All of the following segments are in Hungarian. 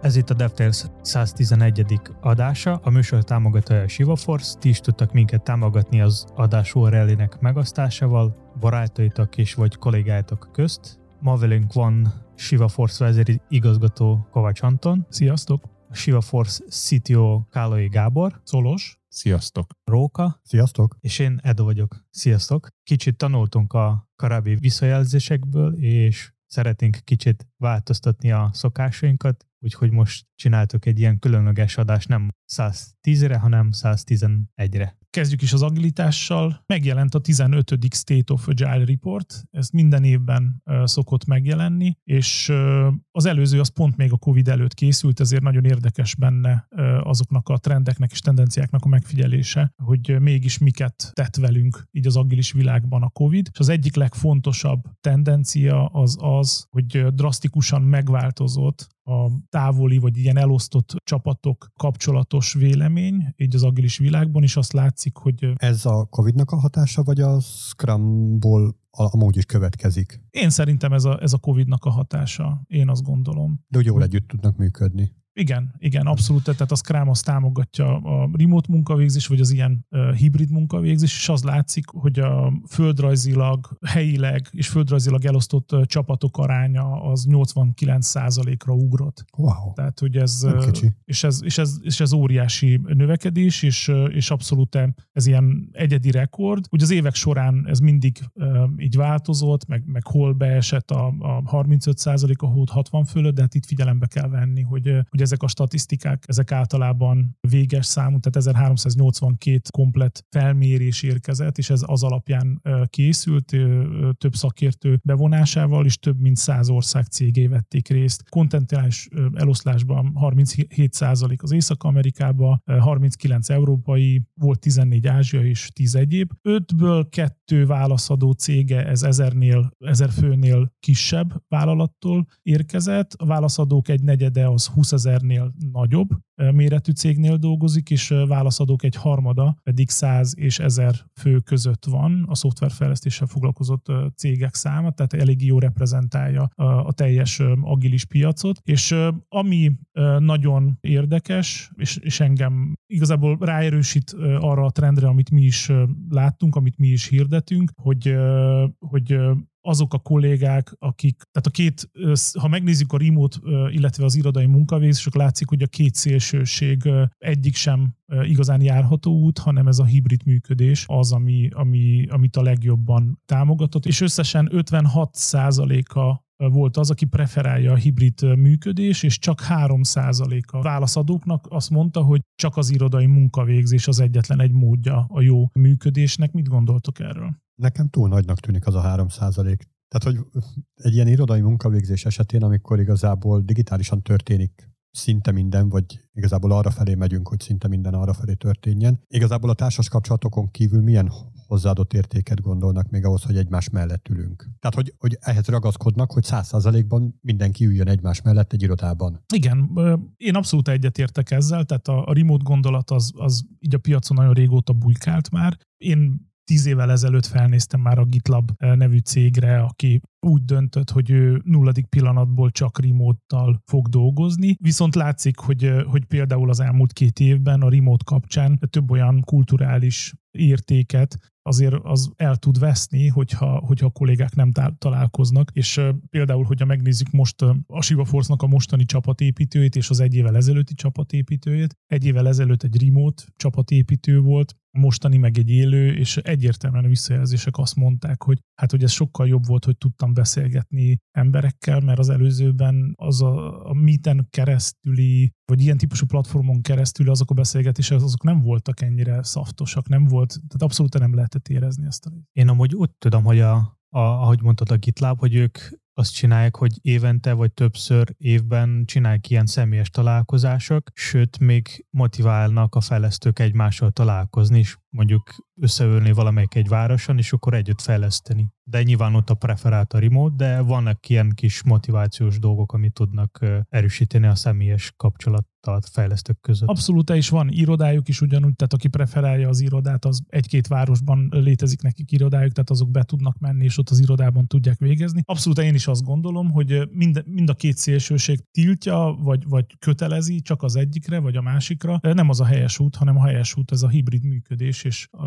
Ez itt a DevTales 111. adása, a műsor támogatója a Shiva Force, ti is tudtak minket támogatni az adás URL-ének megosztásával, barátaitok és vagy kollégáitok közt. Ma velünk van Shiva Force vezéri igazgató Kovács Anton. Sziasztok! A Shiva Force CTO Kálai Gábor. Szolos. Sziasztok! Róka. Sziasztok! És én Edo vagyok. Sziasztok! Kicsit tanultunk a korábbi visszajelzésekből, és szeretnénk kicsit változtatni a szokásainkat, úgyhogy most csináltuk egy ilyen különleges adást, nem 110-re, hanem 111-re. Kezdjük is az agilitással. Megjelent a 15. State of Agile Report, ez minden évben szokott megjelenni, és az előző az pont még a Covid előtt készült, ezért nagyon érdekes benne azoknak a trendeknek és tendenciáknak a megfigyelése, hogy mégis miket tett velünk így az agilis világban a Covid. És az egyik legfontosabb tendencia az az, hogy drasztikusan megváltozott a távoli vagy ilyen elosztott csapatok kapcsolatos vélemény, így az agilis világban is azt látszik, hogy... Ez a Covid-nak a hatása, vagy a Scrumból amúgy is következik? Én szerintem ez a, ez a Covid-nak a hatása, én azt gondolom. De úgy jól együtt tudnak működni. Igen, igen, abszolút, tehát a Scrum az támogatja a remote munkavégzés, vagy az ilyen hibrid munkavégzés, és az látszik, hogy a földrajzilag, helyileg és földrajzilag elosztott csapatok aránya az 89%-ra ugrott. Wow. Tehát, hogy ez, és ez, és ez, és ez óriási növekedés, és, és abszolút ez ilyen egyedi rekord. Ugye az évek során ez mindig így változott, meg, meg hol beesett a, a 35% a hód 60 fölött, de hát itt figyelembe kell venni, hogy, hogy ezek a statisztikák, ezek általában véges számú, tehát 1382 komplet felmérés érkezett, és ez az alapján készült, több szakértő bevonásával, és több mint 100 ország cégé vették részt. Kontentális eloszlásban 37% az Észak-Amerikában, 39 európai, volt 14 ázsia és 10 egyéb. Ötből kettő válaszadó cége, ez ezernél, ezer főnél kisebb vállalattól érkezett. A válaszadók egy negyede az 20 ezer ezernél nagyobb méretű cégnél dolgozik, és válaszadók egy harmada pedig 100 és 1000 fő között van a szoftverfejlesztéssel foglalkozott cégek száma, tehát elég jó reprezentálja a teljes agilis piacot, és ami nagyon érdekes, és engem igazából ráerősít arra a trendre, amit mi is láttunk, amit mi is hirdetünk, hogy, hogy azok a kollégák, akik, tehát a két, ha megnézzük a remote, illetve az irodai munkavégzés, akkor látszik, hogy a két szélsőség egyik sem igazán járható út, hanem ez a hibrid működés az, ami, ami, amit a legjobban támogatott, és összesen 56%-a volt az, aki preferálja a hibrid működés, és csak 3% a válaszadóknak azt mondta, hogy csak az irodai munkavégzés az egyetlen egy módja a jó működésnek. Mit gondoltok erről? Nekem túl nagynak tűnik az a 3 százalék. Tehát, hogy egy ilyen irodai munkavégzés esetén, amikor igazából digitálisan történik szinte minden, vagy igazából arra felé megyünk, hogy szinte minden arra felé történjen. Igazából a társas kapcsolatokon kívül milyen hozzáadott értéket gondolnak még ahhoz, hogy egymás mellett ülünk. Tehát, hogy, hogy ehhez ragaszkodnak, hogy száz százalékban mindenki üljön egymás mellett egy irodában. Igen, én abszolút egyetértek ezzel, tehát a, a remote gondolat az, az így a piacon nagyon régóta bujkált már. Én tíz évvel ezelőtt felnéztem már a GitLab nevű cégre, aki úgy döntött, hogy ő nulladik pillanatból csak remote-tal fog dolgozni, viszont látszik, hogy, hogy például az elmúlt két évben a remote kapcsán több olyan kulturális értéket azért az el tud veszni, hogyha, hogyha a kollégák nem találkoznak, és például, hogyha megnézzük most a Shiva Force-nak a mostani csapatépítőjét és az egy évvel ezelőtti csapatépítőjét, egy évvel ezelőtt egy remote csapatépítő volt, mostani meg egy élő, és egyértelműen a visszajelzések azt mondták, hogy hát, hogy ez sokkal jobb volt, hogy tudtam beszélgetni emberekkel, mert az előzőben az a, a Meeten keresztüli, vagy ilyen típusú platformon keresztül azok a beszélgetések, azok nem voltak ennyire szaftosak, nem volt, tehát abszolút nem lehetett érezni ezt a Én amúgy úgy tudom, hogy a, a, ahogy mondtad a GitLab, hogy ők azt csinálják, hogy évente vagy többször évben csinálják ilyen személyes találkozások, sőt, még motiválnak a fejlesztők egymással találkozni, és mondjuk összeülni valamelyik egy városon, és akkor együtt fejleszteni. De nyilván ott a preferált a remote, de vannak ilyen kis motivációs dolgok, amit tudnak erősíteni a személyes kapcsolat fejlesztők között. Abszolút, is van irodájuk is ugyanúgy, tehát aki preferálja az irodát, az egy-két városban létezik nekik irodájuk, tehát azok be tudnak menni, és ott az irodában tudják végezni. Abszolút én is azt gondolom, hogy mind, mind a két szélsőség tiltja, vagy, vagy kötelezi csak az egyikre, vagy a másikra. Nem az a helyes út, hanem a helyes út ez a hibrid működés, és a,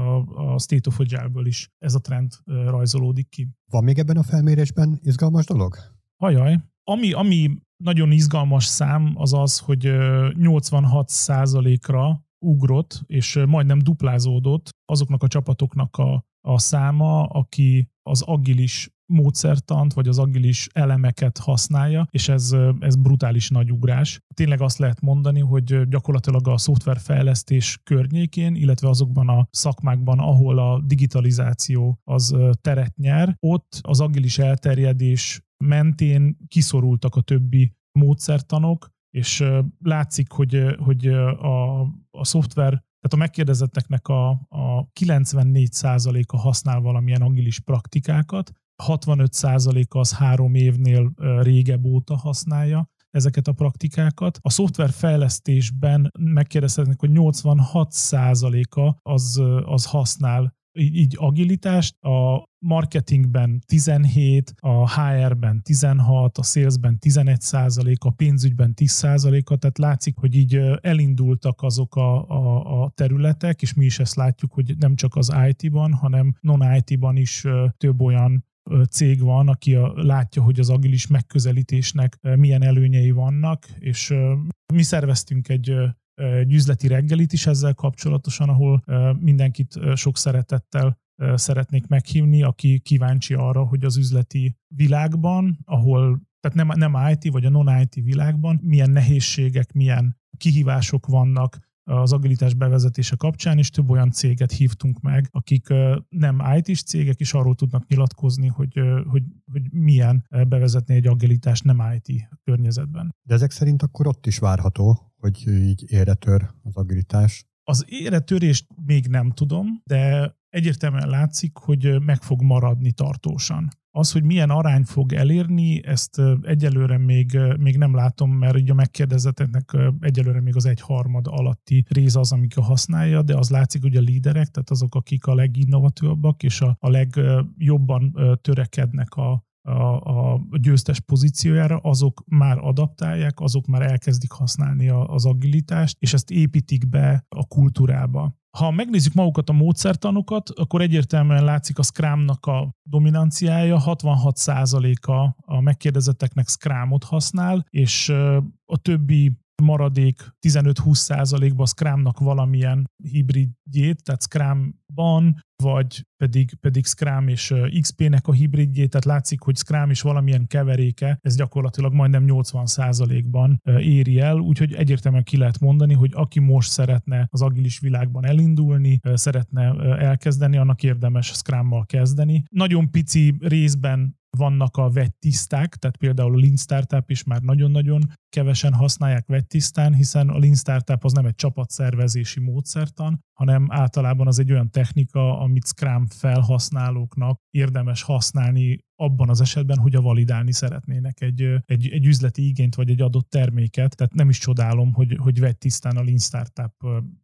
a State of Agile-ből is ez a trend rajzolódik ki. Van még ebben a felmérésben izgalmas dolog? Ajaj, ami, ami nagyon izgalmas szám az az, hogy 86%-ra ugrott, és majdnem duplázódott azoknak a csapatoknak a, a száma, aki az agilis módszertant, vagy az agilis elemeket használja, és ez, ez brutális nagy ugrás. Tényleg azt lehet mondani, hogy gyakorlatilag a szoftverfejlesztés környékén, illetve azokban a szakmákban, ahol a digitalizáció az teret nyer, ott az agilis elterjedés mentén kiszorultak a többi módszertanok, és látszik, hogy, hogy a, a szoftver, tehát a megkérdezetteknek a, a 94%-a használ valamilyen agilis praktikákat, 65%-a az három évnél régebb óta használja ezeket a praktikákat. A szoftverfejlesztésben megkérdezhetnek, hogy 86%-a az, az használ így, agilitást, a marketingben 17, a HR-ben 16, a salesben 11 százalék, a pénzügyben 10 százaléka, tehát látszik, hogy így elindultak azok a, a, a területek, és mi is ezt látjuk, hogy nem csak az IT-ban, hanem non-IT-ban is több olyan cég van, aki a, látja, hogy az agilis megközelítésnek milyen előnyei vannak, és mi szerveztünk egy egy üzleti reggelit is ezzel kapcsolatosan, ahol mindenkit sok szeretettel szeretnék meghívni, aki kíváncsi arra, hogy az üzleti világban, ahol, tehát nem, nem IT vagy a non-IT világban, milyen nehézségek, milyen kihívások vannak az agilitás bevezetése kapcsán, és több olyan céget hívtunk meg, akik nem IT-s cégek, és arról tudnak nyilatkozni, hogy, hogy, hogy milyen bevezetni egy agilitást nem IT környezetben. De ezek szerint akkor ott is várható, hogy így éretör az agilitás? Az éretörést még nem tudom, de egyértelműen látszik, hogy meg fog maradni tartósan. Az, hogy milyen arány fog elérni, ezt egyelőre még, még nem látom, mert így a megkérdezeteknek egyelőre még az egy harmad alatti rész az, amik a használja, de az látszik, hogy a líderek, tehát azok, akik a leginnovatőbbak és a, a legjobban törekednek a, a, a győztes pozíciójára, azok már adaptálják, azok már elkezdik használni az agilitást, és ezt építik be a kultúrába. Ha megnézzük magukat a módszertanokat, akkor egyértelműen látszik a Scrumnak a dominanciája, 66%-a a megkérdezetteknek Scrumot használ, és a többi maradék 15-20%-ba Scrumnak valamilyen hibridjét, tehát Scrumban, vagy pedig, pedig Scrum és XP-nek a hibridjét, tehát látszik, hogy Scrum is valamilyen keveréke, ez gyakorlatilag majdnem 80%-ban éri el, úgyhogy egyértelműen ki lehet mondani, hogy aki most szeretne az agilis világban elindulni, szeretne elkezdeni, annak érdemes Scrummal kezdeni. Nagyon pici részben vannak a vegytiszták, tehát például a Lean Startup is már nagyon-nagyon kevesen használják vegytisztán, hiszen a Lean Startup az nem egy csapatszervezési módszertan, hanem általában az egy olyan technika, amit Scrum felhasználóknak érdemes használni abban az esetben, hogy a validálni szeretnének egy, egy, egy üzleti igényt vagy egy adott terméket. Tehát nem is csodálom, hogy, hogy vegy tisztán a Lean Startup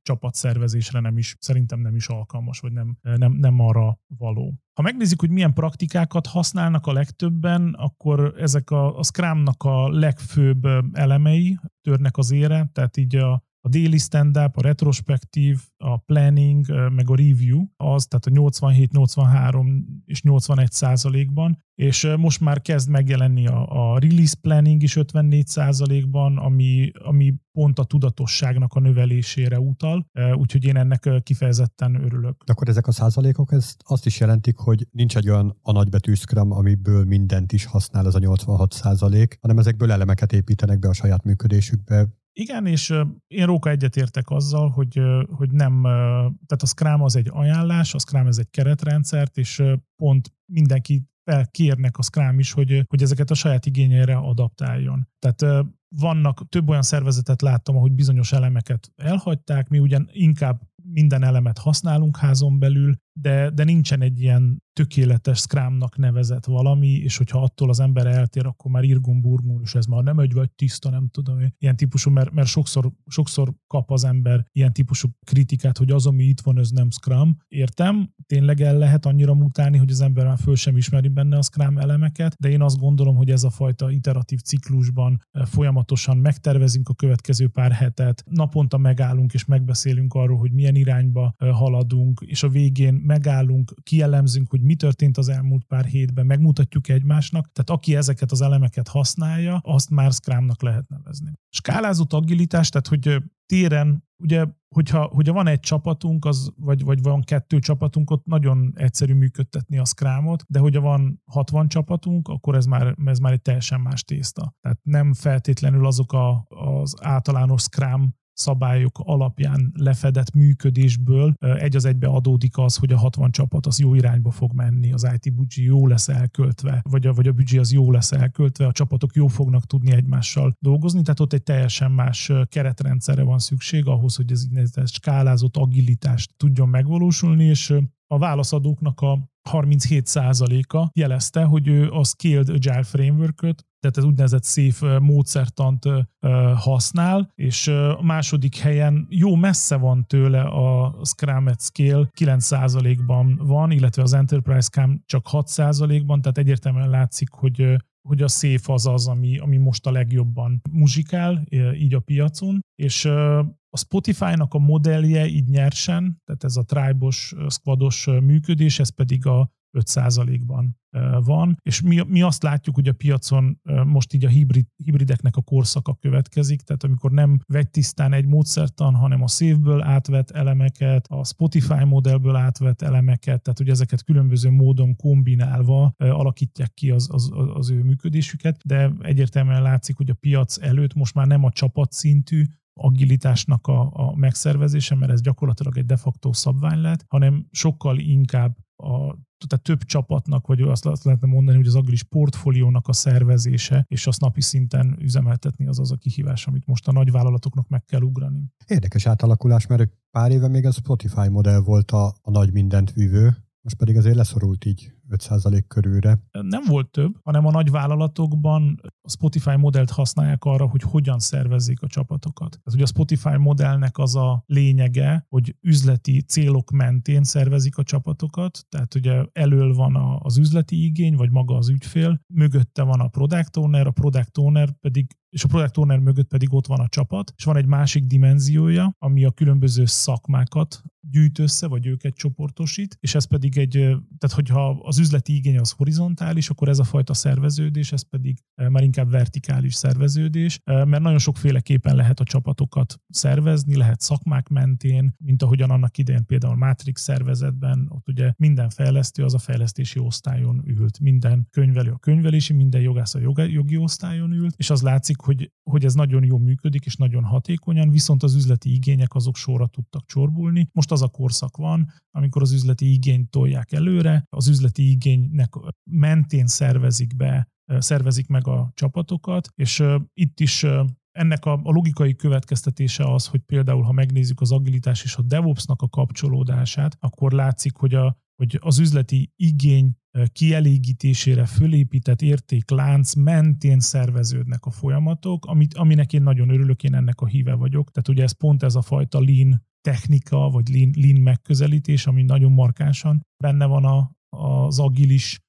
csapatszervezésre nem is, szerintem nem is alkalmas, vagy nem, nem, nem arra való. Ha megnézzük, hogy milyen praktikákat használnak a legtöbben, akkor ezek a, a Scrumnak a legfőbb elemei törnek az ére, tehát így a, a daily stand-up, a retrospektív, a planning, meg a review, az, tehát a 87, 83 és 81 százalékban, és most már kezd megjelenni a, a release planning is 54 százalékban, ami, ami pont a tudatosságnak a növelésére utal, úgyhogy én ennek kifejezetten örülök. De akkor ezek a százalékok ezt azt is jelentik, hogy nincs egy olyan a nagybetű Scrum, amiből mindent is használ az a 86 százalék, hanem ezekből elemeket építenek be a saját működésükbe, igen, és én Róka egyetértek azzal, hogy, hogy nem, tehát a Scrum az egy ajánlás, a Scrum ez egy keretrendszert, és pont mindenki felkérnek a Scrum is, hogy, hogy ezeket a saját igényeire adaptáljon. Tehát vannak, több olyan szervezetet láttam, ahogy bizonyos elemeket elhagyták, mi ugyan inkább minden elemet használunk házon belül, de, de nincsen egy ilyen tökéletes Scrumnak nevezett valami, és hogyha attól az ember eltér, akkor már irgum burgum, és ez már nem egy vagy tiszta, nem tudom, ilyen típusú, mert, mert sokszor, sokszor kap az ember ilyen típusú kritikát, hogy az, ami itt van, ez nem Scrum. Értem, tényleg el lehet annyira mutálni, hogy az ember már föl sem ismeri benne a Scrum elemeket, de én azt gondolom, hogy ez a fajta iteratív ciklusban eh, folyamatosan megtervezünk a következő pár hetet, naponta megállunk és megbeszélünk arról, hogy milyen irányba eh, haladunk, és a végén megállunk, kielemzünk, hogy mi történt az elmúlt pár hétben, megmutatjuk egymásnak, tehát aki ezeket az elemeket használja, azt már Scrumnak lehet nevezni. Skálázott agilitás, tehát hogy téren, ugye, hogyha, hogyha van egy csapatunk, az, vagy, vagy van kettő csapatunk, ott nagyon egyszerű működtetni a Scrumot, de hogyha van 60 csapatunk, akkor ez már, ez már egy teljesen más tészta. Tehát nem feltétlenül azok a, az általános Scrum szabályok alapján lefedett működésből egy az egybe adódik az, hogy a 60 csapat az jó irányba fog menni, az IT budget jó lesz elköltve, vagy a, vagy a budget az jó lesz elköltve, a csapatok jó fognak tudni egymással dolgozni, tehát ott egy teljesen más keretrendszerre van szükség ahhoz, hogy ez, ez skálázott agilitást tudjon megvalósulni, és a válaszadóknak a 37%-a jelezte, hogy ő a Scaled Agile Framework-öt tehát ez úgynevezett SAFE módszertant használ, és második helyen jó messze van tőle a Scrum at Scale, 9%-ban van, illetve az Enterprise Scrum csak 6%-ban, tehát egyértelműen látszik, hogy hogy a SAFE az az, ami, ami most a legjobban muzsikál, így a piacon, és a Spotify-nak a modellje így nyersen, tehát ez a tribe-os, squados működés, ez pedig a 5%-ban van, és mi, mi azt látjuk, hogy a piacon most így a hibrid, hibrideknek a korszaka következik, tehát amikor nem vegy tisztán egy módszertan, hanem a szívből átvett elemeket, a Spotify modellből átvett elemeket, tehát hogy ezeket különböző módon kombinálva alakítják ki az, az, az ő működésüket, de egyértelműen látszik, hogy a piac előtt most már nem a csapatszintű, agilitásnak a, a megszervezése, mert ez gyakorlatilag egy de facto szabvány lett, hanem sokkal inkább a tehát több csapatnak, vagy azt, lehetne mondani, hogy az agilis portfóliónak a szervezése, és azt napi szinten üzemeltetni az az a kihívás, amit most a nagyvállalatoknak meg kell ugrani. Érdekes átalakulás, mert pár éve még a Spotify modell volt a, a nagy mindent vívő, most pedig azért leszorult így 5% körülre. Nem volt több, hanem a nagy vállalatokban a Spotify modellt használják arra, hogy hogyan szervezzék a csapatokat. Tehát ugye a Spotify modellnek az a lényege, hogy üzleti célok mentén szervezik a csapatokat, tehát ugye elől van az üzleti igény, vagy maga az ügyfél, mögötte van a product owner, a product owner pedig és a product owner mögött pedig ott van a csapat, és van egy másik dimenziója, ami a különböző szakmákat gyűjt össze, vagy őket csoportosít, és ez pedig egy, tehát hogyha az üzleti igény az horizontális, akkor ez a fajta szerveződés, ez pedig már inkább vertikális szerveződés, mert nagyon sokféleképpen lehet a csapatokat szervezni, lehet szakmák mentén, mint ahogyan annak idején például Matrix szervezetben, ott ugye minden fejlesztő az a fejlesztési osztályon ült, minden könyvelő a könyvelési, minden jogász a jogi osztályon ült, és az látszik, hogy, hogy ez nagyon jól működik, és nagyon hatékonyan, viszont az üzleti igények azok sorra tudtak csorbulni. Most az a korszak van, amikor az üzleti igényt tolják előre, az üzleti igénynek mentén szervezik be, szervezik meg a csapatokat, és itt is ennek a, logikai következtetése az, hogy például, ha megnézzük az agilitás és a DevOps-nak a kapcsolódását, akkor látszik, hogy, a, hogy az üzleti igény kielégítésére fölépített értéklánc mentén szerveződnek a folyamatok, amit, aminek én nagyon örülök, én ennek a híve vagyok. Tehát ugye ez pont ez a fajta lean technika, vagy lean, lean megközelítés, ami nagyon markánsan benne van a, az agilis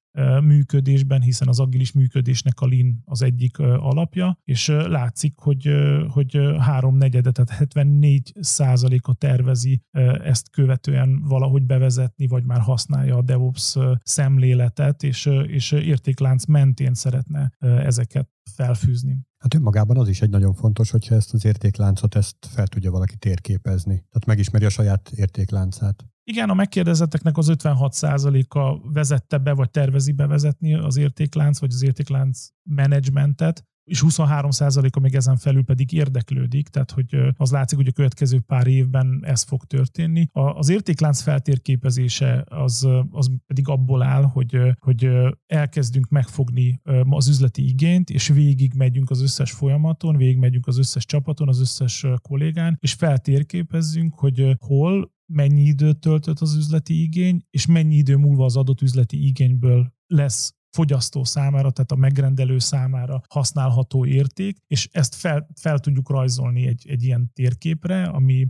működésben, hiszen az agilis működésnek a Lean az egyik alapja, és látszik, hogy, hogy három negyede, tehát 74 százaléka tervezi ezt követően valahogy bevezetni, vagy már használja a DevOps szemléletet, és, és értéklánc mentén szeretne ezeket felfűzni. Hát önmagában az is egy nagyon fontos, hogyha ezt az értékláncot ezt fel tudja valaki térképezni. Tehát megismeri a saját értékláncát. Igen, a megkérdezetteknek az 56%-a vezette be, vagy tervezi bevezetni az értéklánc, vagy az értéklánc menedzsmentet, és 23%-a még ezen felül pedig érdeklődik, tehát hogy az látszik, hogy a következő pár évben ez fog történni. Az értéklánc feltérképezése az, az pedig abból áll, hogy, hogy elkezdünk megfogni az üzleti igényt, és végig megyünk az összes folyamaton, végig megyünk az összes csapaton, az összes kollégán, és feltérképezzünk, hogy hol mennyi időt töltött az üzleti igény, és mennyi idő múlva az adott üzleti igényből lesz fogyasztó számára, tehát a megrendelő számára használható érték, és ezt fel, fel tudjuk rajzolni egy, egy ilyen térképre, ami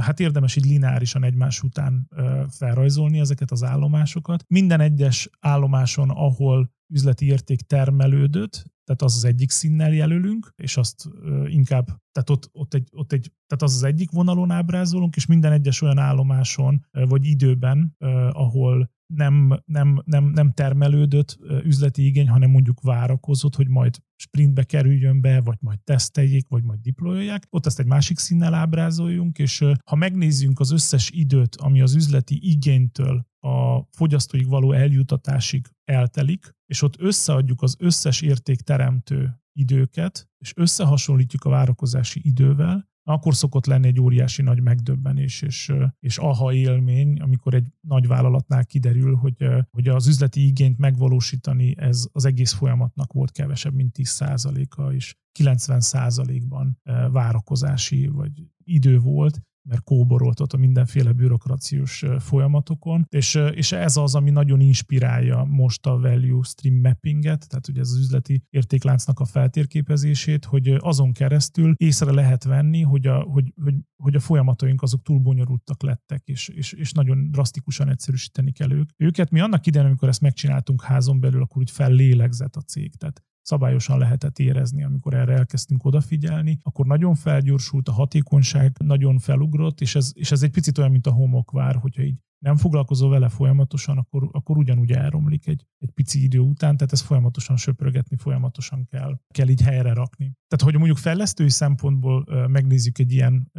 hát érdemes így lineárisan egymás után felrajzolni ezeket az állomásokat. Minden egyes állomáson, ahol üzleti érték termelődött, tehát az az egyik színnel jelölünk, és azt inkább, tehát ott, ott, egy, ott egy, tehát az az egyik vonalon ábrázolunk, és minden egyes olyan állomáson, vagy időben, ahol nem, nem, nem, nem termelődött üzleti igény, hanem mondjuk várakozott, hogy majd sprintbe kerüljön be, vagy majd teszteljék, vagy majd deployolják. Ott ezt egy másik színnel ábrázoljunk, és ha megnézzünk az összes időt, ami az üzleti igénytől a fogyasztóig való eljutatásig eltelik, és ott összeadjuk az összes értékteremtő időket, és összehasonlítjuk a várakozási idővel, akkor szokott lenni egy óriási nagy megdöbbenés és, és aha élmény, amikor egy nagy vállalatnál kiderül, hogy, hogy az üzleti igényt megvalósítani ez az egész folyamatnak volt kevesebb, mint 10%-a, és 90%-ban várakozási vagy idő volt, mert kóborolt ott a mindenféle bürokraciós folyamatokon, és, és ez az, ami nagyon inspirálja most a value stream mappinget, tehát ugye ez az üzleti értékláncnak a feltérképezését, hogy azon keresztül észre lehet venni, hogy a, hogy, hogy, hogy a folyamataink azok túl bonyolultak lettek, és, és, és nagyon drasztikusan egyszerűsíteni kell ők. őket. Mi annak idején, amikor ezt megcsináltunk házon belül, akkor úgy fellélegzett a cég. Tehát szabályosan lehetett érezni, amikor erre elkezdtünk odafigyelni, akkor nagyon felgyorsult, a hatékonyság nagyon felugrott, és ez, és ez egy picit olyan, mint a homokvár, hogyha így nem foglalkozol vele folyamatosan, akkor, akkor ugyanúgy elromlik egy, egy pici idő után, tehát ezt folyamatosan söprögetni, folyamatosan kell, kell így helyre rakni. Tehát, hogy mondjuk fejlesztői szempontból megnézzük egy ilyen,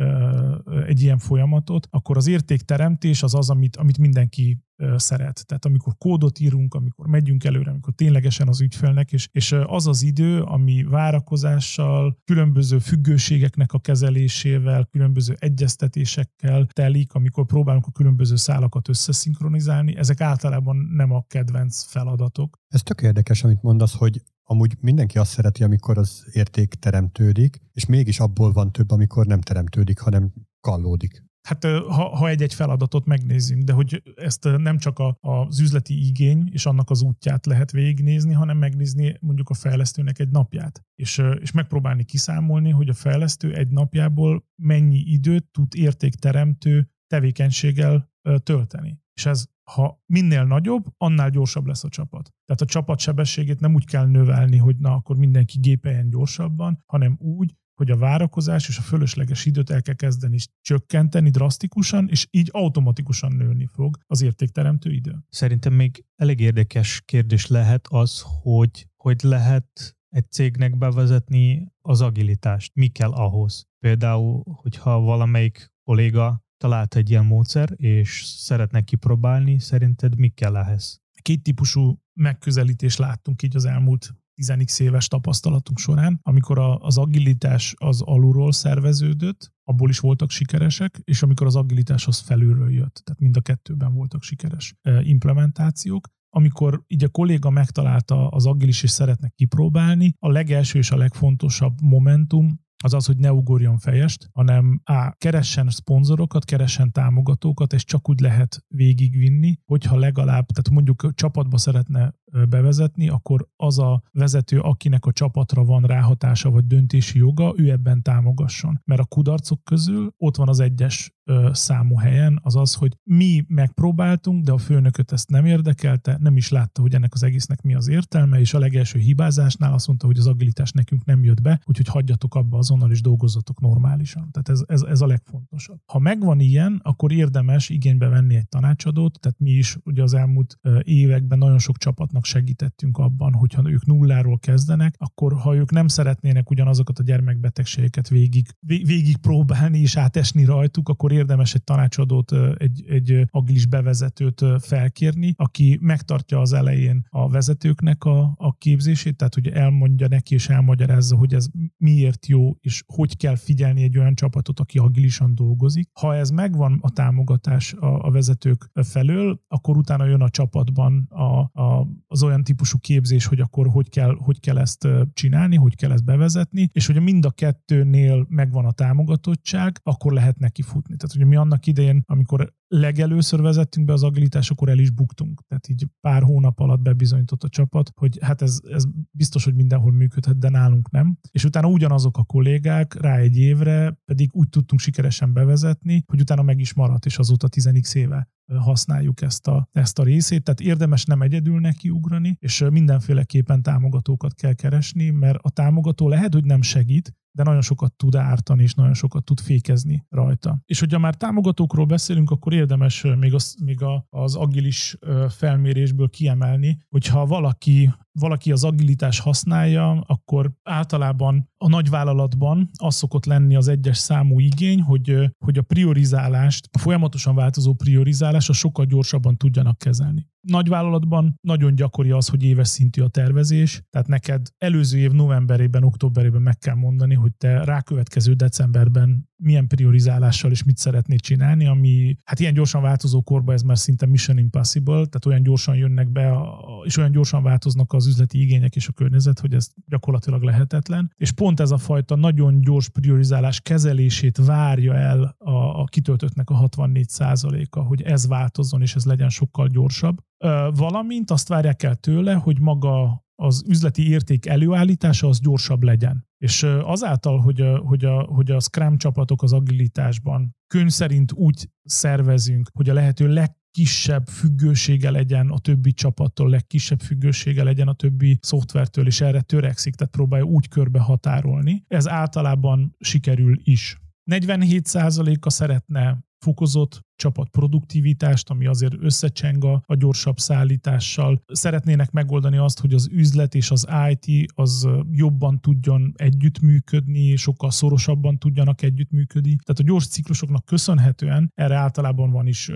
egy ilyen folyamatot, akkor az értékteremtés az az, amit, amit mindenki szeret. Tehát amikor kódot írunk, amikor megyünk előre, amikor ténylegesen az ügyfelnek, és, és az az idő, ami várakozással, különböző függőségeknek a kezelésével, különböző egyeztetésekkel telik, amikor próbálunk a különböző szálakat összeszinkronizálni, ezek általában nem a kedvenc feladatok. Ez tök érdekes, amit mondasz, hogy amúgy mindenki azt szereti, amikor az érték teremtődik, és mégis abból van több, amikor nem teremtődik, hanem kallódik. Hát ha, ha egy-egy feladatot megnézzünk, de hogy ezt nem csak a, az üzleti igény és annak az útját lehet végignézni, hanem megnézni mondjuk a fejlesztőnek egy napját, és, és megpróbálni kiszámolni, hogy a fejlesztő egy napjából mennyi időt tud értékteremtő tevékenységgel tölteni. És ez ha minél nagyobb, annál gyorsabb lesz a csapat. Tehát a csapat sebességét nem úgy kell növelni, hogy na akkor mindenki gépeljen gyorsabban, hanem úgy, hogy a várakozás és a fölösleges időt el kell kezdeni csökkenteni drasztikusan, és így automatikusan nőni fog az értékteremtő idő. Szerintem még elég érdekes kérdés lehet az, hogy hogy lehet egy cégnek bevezetni az agilitást. Mi kell ahhoz? Például, hogyha valamelyik kolléga talált egy ilyen módszer, és szeretne kipróbálni, szerinted mi kell ehhez? Két típusú megközelítést láttunk így az elmúlt 10 éves tapasztalatunk során, amikor az agilitás az alulról szerveződött, abból is voltak sikeresek, és amikor az agilitás az felülről jött, tehát mind a kettőben voltak sikeres implementációk amikor így a kolléga megtalálta az agilis és szeretne kipróbálni, a legelső és a legfontosabb momentum az az, hogy ne ugorjon fejest, hanem á, keressen szponzorokat, keressen támogatókat, és csak úgy lehet végigvinni, hogyha legalább, tehát mondjuk csapatba szeretne bevezetni, akkor az a vezető, akinek a csapatra van ráhatása vagy döntési joga, ő ebben támogasson. Mert a kudarcok közül ott van az egyes számú helyen, az az, hogy mi megpróbáltunk, de a főnököt ezt nem érdekelte, nem is látta, hogy ennek az egésznek mi az értelme, és a legelső hibázásnál azt mondta, hogy az agilitás nekünk nem jött be, úgyhogy hagyjatok abba azonnal, és dolgozzatok normálisan. Tehát ez, ez, ez a legfontosabb. Ha megvan ilyen, akkor érdemes igénybe venni egy tanácsadót, tehát mi is ugye az elmúlt években nagyon sok csapatnak segítettünk abban, hogyha ők nulláról kezdenek, akkor ha ők nem szeretnének ugyanazokat a gyermekbetegségeket végig, végig próbálni és átesni rajtuk, akkor érdemes egy tanácsadót, egy, egy agilis bevezetőt felkérni, aki megtartja az elején a vezetőknek a, a képzését, tehát hogy elmondja neki és elmagyarázza, hogy ez miért jó, és hogy kell figyelni egy olyan csapatot, aki agilisan dolgozik. Ha ez megvan a támogatás a, a vezetők felől, akkor utána jön a csapatban a, a, az olyan típusú képzés, hogy akkor hogy kell, hogy kell ezt csinálni, hogy kell ezt bevezetni, és hogyha mind a kettőnél megvan a támogatottság, akkor lehet neki futni. Tehát ugye mi annak idején, amikor legelőször vezettünk be az agilitás, akkor el is buktunk. Tehát így pár hónap alatt bebizonyított a csapat, hogy hát ez, ez biztos, hogy mindenhol működhet, de nálunk nem. És utána ugyanazok a kollégák rá egy évre pedig úgy tudtunk sikeresen bevezetni, hogy utána meg is maradt, és azóta 10 éve használjuk ezt a, ezt a részét, tehát érdemes nem egyedül nekiugrani, és mindenféleképpen támogatókat kell keresni, mert a támogató lehet, hogy nem segít, de nagyon sokat tud ártani, és nagyon sokat tud fékezni rajta. És hogyha már támogatókról beszélünk, akkor érdemes még az, még az agilis felmérésből kiemelni, hogyha valaki valaki az agilitás használja, akkor általában a nagyvállalatban az szokott lenni az egyes számú igény, hogy, hogy a priorizálást, a folyamatosan változó priorizálást a sokkal gyorsabban tudjanak kezelni. Nagyvállalatban nagyon gyakori az, hogy éves szintű a tervezés, tehát neked előző év novemberében, októberében meg kell mondani, hogy te rákövetkező decemberben milyen priorizálással és mit szeretnéd csinálni, ami hát ilyen gyorsan változó korban ez már szinte mission impossible, tehát olyan gyorsan jönnek be, és olyan gyorsan változnak az üzleti igények és a környezet, hogy ez gyakorlatilag lehetetlen. És pont ez a fajta nagyon gyors priorizálás kezelését várja el a, a kitöltöttnek a 64%-a, hogy ez változzon és ez legyen sokkal gyorsabb. Valamint azt várják el tőle, hogy maga az üzleti érték előállítása az gyorsabb legyen. És azáltal, hogy a, hogy a, hogy a Scrum csapatok az agilitásban könyv szerint úgy szervezünk, hogy a lehető legkisebb függősége legyen a többi csapattól, legkisebb függősége legyen a többi szoftvertől, és erre törekszik, tehát próbálja úgy körbe határolni. Ez általában sikerül is. 47%-a szeretne fokozott csapat produktivitást, ami azért összecseng a, gyorsabb szállítással. Szeretnének megoldani azt, hogy az üzlet és az IT az jobban tudjon együttműködni, sokkal szorosabban tudjanak együttműködni. Tehát a gyors ciklusoknak köszönhetően erre általában van is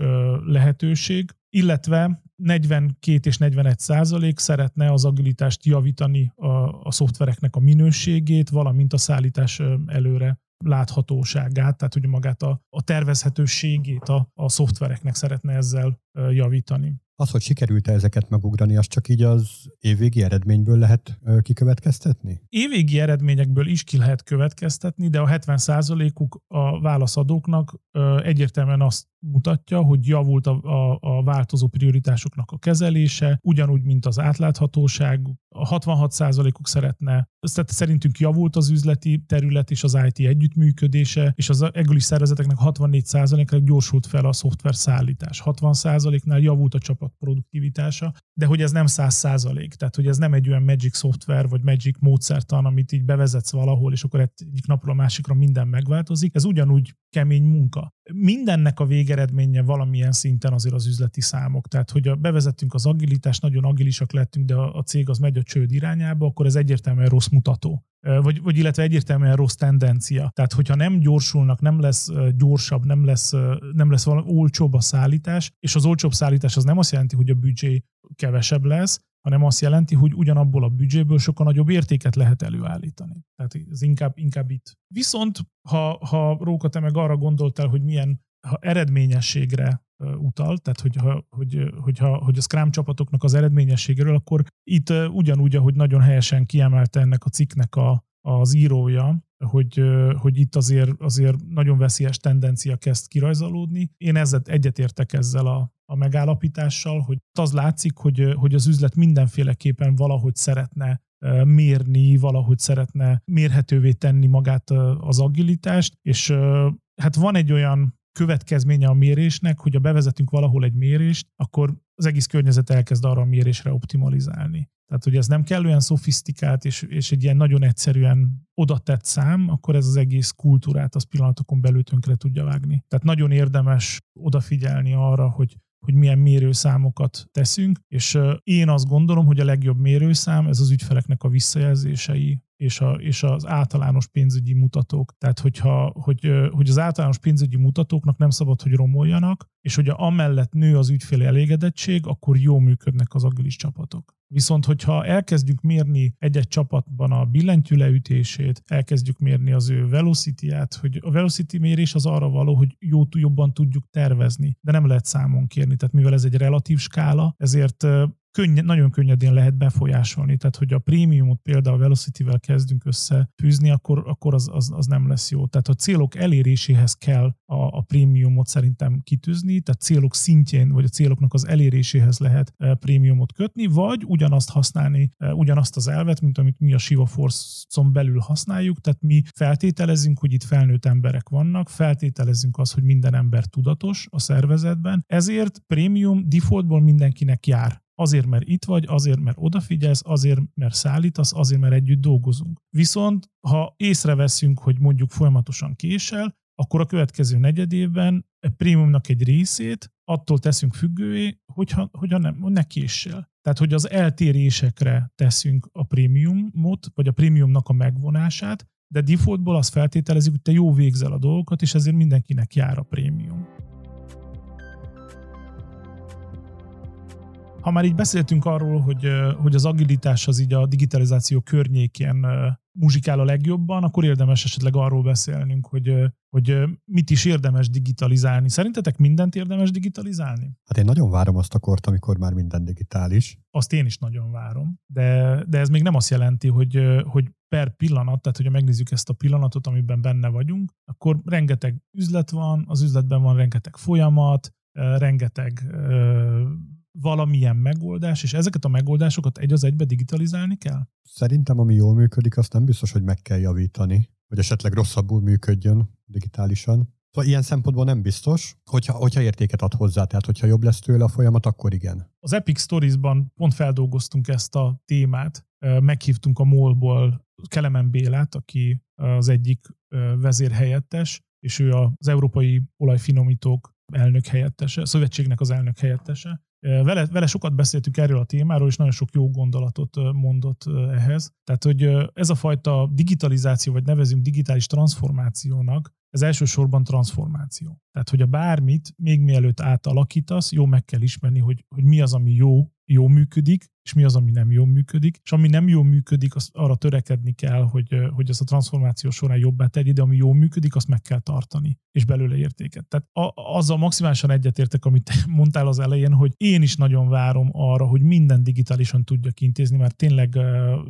lehetőség, illetve 42 és 41 százalék szeretne az agilitást javítani a, a szoftvereknek a minőségét, valamint a szállítás előre láthatóságát, tehát ugye magát a, a tervezhetőségét a, a szoftvereknek szeretne ezzel javítani. Az, hogy sikerült-e ezeket megugrani, az csak így az évvégi eredményből lehet kikövetkeztetni? Évvégi eredményekből is ki lehet következtetni, de a 70%-uk a válaszadóknak egyértelműen azt mutatja, hogy javult a, a, a változó prioritásoknak a kezelése, ugyanúgy, mint az átláthatóság. A 66%-uk szeretne, tehát szerintünk javult az üzleti terület és az IT együttműködése, és az egöli szervezeteknek 64%-ra gyorsult fel a szoftver szállítás. 60%-nál javult a csapat produktivitása, de hogy ez nem 100%, tehát hogy ez nem egy olyan magic szoftver vagy magic módszertan, amit így bevezetsz valahol, és akkor egyik napról a másikra minden megváltozik. Ez ugyanúgy kemény munka. Mindennek a végeredménye valamilyen szinten azért az üzleti számok. Tehát, hogy bevezettünk az agilitást, nagyon agilisak lettünk, de a, a cég az megy a csőd irányába, akkor ez egyértelműen rossz mutató. Vagy, vagy illetve egyértelműen rossz tendencia. Tehát, hogyha nem gyorsulnak, nem lesz gyorsabb, nem lesz, nem lesz valami olcsóbb a szállítás, és az olcsóbb szállítás az nem azt jelenti, hogy a büdzsé kevesebb lesz, hanem azt jelenti, hogy ugyanabból a büdzséből sokkal nagyobb értéket lehet előállítani. Tehát ez inkább, inkább itt. Viszont, ha, ha Róka, te meg arra gondoltál, hogy milyen ha eredményességre utal, tehát hogy, hogy, hogy, ha, hogy a Scrum csapatoknak az eredményességéről, akkor itt ugyanúgy, ahogy nagyon helyesen kiemelte ennek a cikknek a, az írója, hogy, hogy itt azért, azért nagyon veszélyes tendencia kezd kirajzolódni. Én ezzel egyetértek ezzel a, a megállapítással, hogy az látszik, hogy, hogy az üzlet mindenféleképpen valahogy szeretne mérni, valahogy szeretne mérhetővé tenni magát az agilitást, és hát van egy olyan következménye a mérésnek, hogy ha bevezetünk valahol egy mérést, akkor az egész környezet elkezd arra a mérésre optimalizálni. Tehát, hogy ez nem kellően szofisztikált, és, és egy ilyen nagyon egyszerűen oda tett szám, akkor ez az egész kultúrát az pillanatokon belül tönkre tudja vágni. Tehát nagyon érdemes odafigyelni arra, hogy hogy milyen mérőszámokat teszünk, és én azt gondolom, hogy a legjobb mérőszám ez az ügyfeleknek a visszajelzései, és, a, és az általános pénzügyi mutatók. Tehát, hogyha, hogy, hogy az általános pénzügyi mutatóknak nem szabad, hogy romoljanak, és hogy amellett nő az ügyfél elégedettség, akkor jó működnek az agilis csapatok. Viszont, hogyha elkezdjük mérni egy-egy csapatban a billentyű leütését, elkezdjük mérni az ő velocity-át, hogy a velocity mérés az arra való, hogy jó, jobban tudjuk tervezni, de nem lehet számon kérni. Tehát mivel ez egy relatív skála, ezért könny- nagyon könnyedén lehet befolyásolni. Tehát, hogy a prémiumot például a Velocity-vel kezdünk összefűzni, akkor, akkor az, az, az, nem lesz jó. Tehát a célok eléréséhez kell a, a prémiumot szerintem kitűzni, tehát célok szintjén, vagy a céloknak az eléréséhez lehet e, prémiumot kötni, vagy ugyanazt használni, e, ugyanazt az elvet, mint amit mi a Shiva Force-on belül használjuk, tehát mi feltételezünk, hogy itt felnőtt emberek vannak, feltételezünk azt, hogy minden ember tudatos a szervezetben, ezért prémium defaultból mindenkinek jár. Azért, mert itt vagy, azért, mert odafigyelsz, azért, mert szállítasz, azért, mert együtt dolgozunk. Viszont, ha észreveszünk, hogy mondjuk folyamatosan késel, akkor a következő negyed évben a prémiumnak egy részét attól teszünk függővé, hogyha, hogyha nem, ne késsel. Tehát, hogy az eltérésekre teszünk a prémiumot, vagy a prémiumnak a megvonását, de defaultból azt feltételezik, hogy te jó végzel a dolgokat, és ezért mindenkinek jár a prémium. Ha már így beszéltünk arról, hogy, hogy az agilitás az így a digitalizáció környékén muzsikál a legjobban, akkor érdemes esetleg arról beszélnünk, hogy, hogy mit is érdemes digitalizálni. Szerintetek mindent érdemes digitalizálni? Hát én nagyon várom azt a kort, amikor már minden digitális. Azt én is nagyon várom, de, de ez még nem azt jelenti, hogy, hogy per pillanat, tehát hogyha megnézzük ezt a pillanatot, amiben benne vagyunk, akkor rengeteg üzlet van, az üzletben van rengeteg folyamat, rengeteg valamilyen megoldás, és ezeket a megoldásokat egy az egybe digitalizálni kell? Szerintem, ami jól működik, azt nem biztos, hogy meg kell javítani, vagy esetleg rosszabbul működjön digitálisan. Szóval ilyen szempontból nem biztos, hogyha, hogyha értéket ad hozzá, tehát hogyha jobb lesz tőle a folyamat, akkor igen. Az Epic Stories-ban pont feldolgoztunk ezt a témát, meghívtunk a MOL-ból Kelemen Bélát, aki az egyik vezérhelyettes, és ő az Európai Olajfinomítók elnök helyettese, a szövetségnek az elnök helyettese, vele, vele sokat beszéltünk erről a témáról, és nagyon sok jó gondolatot mondott ehhez. Tehát, hogy ez a fajta digitalizáció, vagy nevezünk digitális transformációnak, ez elsősorban transformáció. Tehát, hogy a bármit még mielőtt átalakítasz, jó meg kell ismerni, hogy, hogy mi az, ami jó, jó működik, és mi az, ami nem jól működik. És ami nem jól működik, azt arra törekedni kell, hogy, hogy ez a transformáció során jobbá tegye, de ami jól működik, azt meg kell tartani, és belőle értéket. Tehát a, azzal maximálisan egyetértek, amit te mondtál az elején, hogy én is nagyon várom arra, hogy minden digitálisan tudjak intézni, mert tényleg,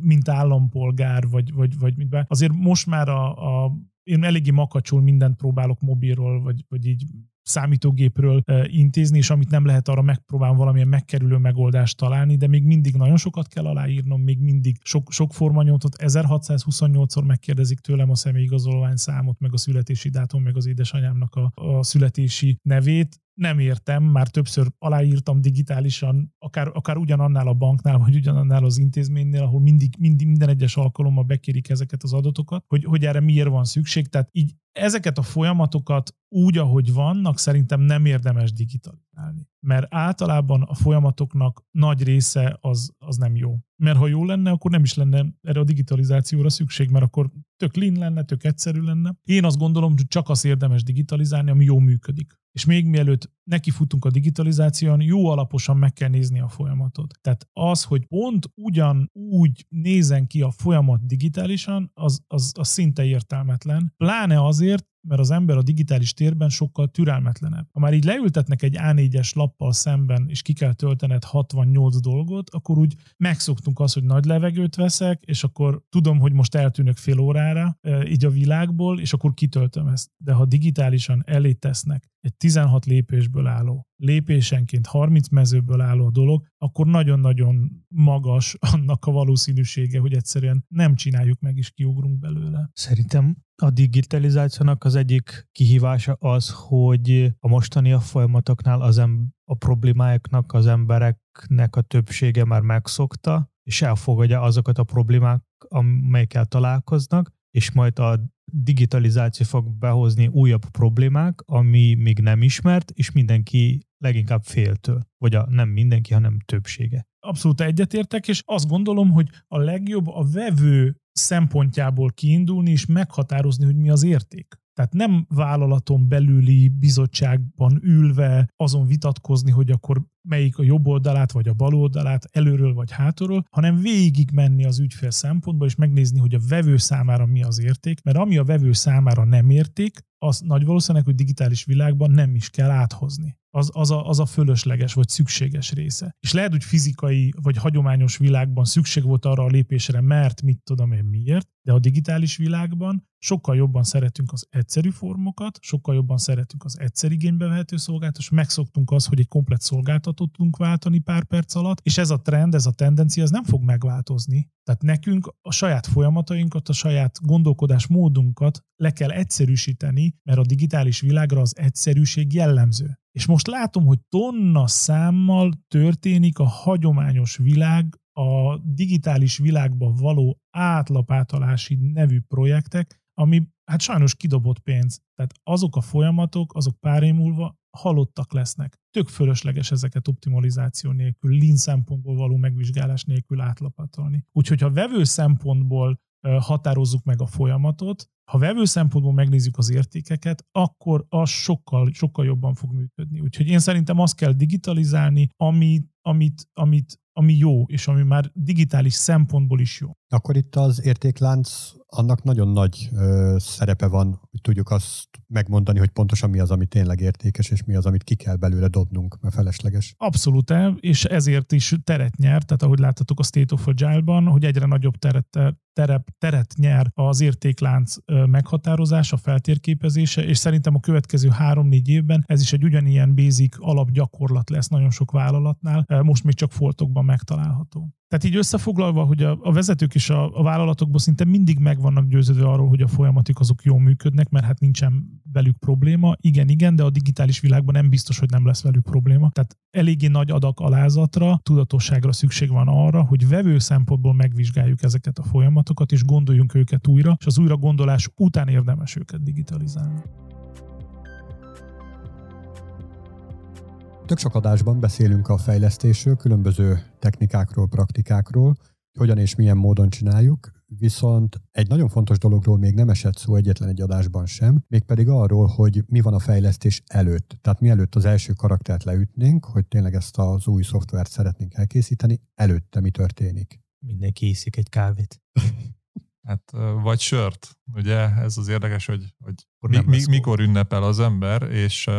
mint állampolgár, vagy, vagy, vagy mint azért most már a, a én eléggé makacsul mindent próbálok mobilról, vagy, vagy így számítógépről intézni, és amit nem lehet, arra megpróbálom valamilyen megkerülő megoldást találni, de még mindig nagyon sokat kell aláírnom, még mindig sok, sok formanyomtot, 1628-szor megkérdezik tőlem a személyigazolvány számot, meg a születési dátum, meg az édesanyámnak a, a születési nevét, nem értem, már többször aláírtam digitálisan, akár, akár ugyanannál a banknál, vagy ugyanannál az intézménynél, ahol mindig, mindig minden egyes alkalommal bekérik ezeket az adatokat, hogy, hogy erre miért van szükség. Tehát így ezeket a folyamatokat úgy, ahogy vannak, szerintem nem érdemes digitalizálni. Mert általában a folyamatoknak nagy része az, az nem jó. Mert ha jó lenne, akkor nem is lenne erre a digitalizációra szükség, mert akkor tök lean lenne, tök egyszerű lenne. Én azt gondolom, hogy csak az érdemes digitalizálni, ami jó működik. És még mielőtt nekifutunk a digitalizáción, jó alaposan meg kell nézni a folyamatot. Tehát az, hogy pont ugyan úgy nézen ki a folyamat digitálisan, az, az, az szinte értelmetlen. Pláne azért, mert az ember a digitális térben sokkal türelmetlenebb. Ha már így leültetnek egy A4-es lappal szemben, és ki kell töltened 68 dolgot, akkor úgy megszoktunk azt, hogy nagy levegőt veszek, és akkor tudom, hogy most eltűnök fél órára így a világból, és akkor kitöltöm ezt. De ha digitálisan elé tesznek egy 16 lépésből álló, lépésenként 30 mezőből álló dolog, akkor nagyon-nagyon magas annak a valószínűsége, hogy egyszerűen nem csináljuk meg, és kiugrunk belőle. Szerintem a digitalizációnak az egyik kihívása az, hogy a mostani a folyamatoknál az em- a problémáknak az embereknek a többsége már megszokta, és elfogadja azokat a problémák, amelyekkel találkoznak, és majd a digitalizáció fog behozni újabb problémák, ami még nem ismert, és mindenki leginkább féltől. Vagy a, nem mindenki, hanem többsége. Abszolút egyetértek, és azt gondolom, hogy a legjobb a vevő szempontjából kiindulni és meghatározni, hogy mi az érték. Tehát nem vállalaton belüli bizottságban ülve azon vitatkozni, hogy akkor melyik a jobb oldalát vagy a bal oldalát, előről vagy hátulról, hanem végig menni az ügyfél szempontból, és megnézni, hogy a vevő számára mi az érték, mert ami a vevő számára nem érték, az nagy valószínűleg, hogy digitális világban nem is kell áthozni. Az, az, a, az a fölösleges vagy szükséges része. És lehet, hogy fizikai vagy hagyományos világban szükség volt arra a lépésre, mert mit tudom én miért, de a digitális világban sokkal jobban szeretünk az egyszerű formokat, sokkal jobban szeretünk az egyszer igénybe vehető szolgáltatást, megszoktunk az, hogy egy komplet szolgáltatót tudunk váltani pár perc alatt, és ez a trend, ez a tendencia, ez nem fog megváltozni. Tehát nekünk a saját folyamatainkat, a saját gondolkodás módunkat le kell egyszerűsíteni, mert a digitális világra az egyszerűség jellemző. És most látom, hogy tonna számmal történik a hagyományos világ a digitális világba való átlapátalási nevű projektek, ami hát sajnos kidobott pénz. Tehát azok a folyamatok, azok pár év múlva halottak lesznek. Tök fölösleges ezeket optimalizáció nélkül, lean szempontból való megvizsgálás nélkül átlapatolni. Úgyhogy ha vevő szempontból határozzuk meg a folyamatot, ha vevő szempontból megnézzük az értékeket, akkor az sokkal, sokkal jobban fog működni. Úgyhogy én szerintem azt kell digitalizálni, amit, amit, amit, ami jó, és ami már digitális szempontból is jó. Akkor itt az értéklánc annak nagyon nagy ö, szerepe van, hogy tudjuk azt megmondani, hogy pontosan mi az, ami tényleg értékes, és mi az, amit ki kell belőle dobnunk, mert felesleges. Abszolút, és ezért is teret nyer, tehát ahogy láthatok a State of Agile-ban, hogy egyre nagyobb teret, terep, teret nyer az értéklánc meghatározása, feltérképezése, és szerintem a következő három-négy évben ez is egy ugyanilyen basic alapgyakorlat lesz nagyon sok vállalatnál, most még csak foltokban megtalálható. Tehát így összefoglalva, hogy a, a vezetők és a, a vállalatokban szinte mindig meg vannak győződve arról, hogy a folyamatik azok jól működnek, mert hát nincsen velük probléma. Igen, igen, de a digitális világban nem biztos, hogy nem lesz velük probléma. Tehát eléggé nagy adag alázatra, tudatosságra szükség van arra, hogy vevő szempontból megvizsgáljuk ezeket a folyamatokat, és gondoljunk őket újra, és az újra gondolás után érdemes őket digitalizálni. Tök sok adásban beszélünk a fejlesztésről, különböző technikákról, praktikákról, hogyan és milyen módon csináljuk, viszont egy nagyon fontos dologról még nem esett szó egyetlen egy adásban sem, mégpedig arról, hogy mi van a fejlesztés előtt. Tehát mielőtt az első karaktert leütnénk, hogy tényleg ezt az új szoftvert szeretnénk elkészíteni, előtte mi történik. Mindenki iszik egy kávét. Hát, vagy sört. Ugye ez az érdekes, hogy, hogy mi, mi, mikor ünnepel az ember, és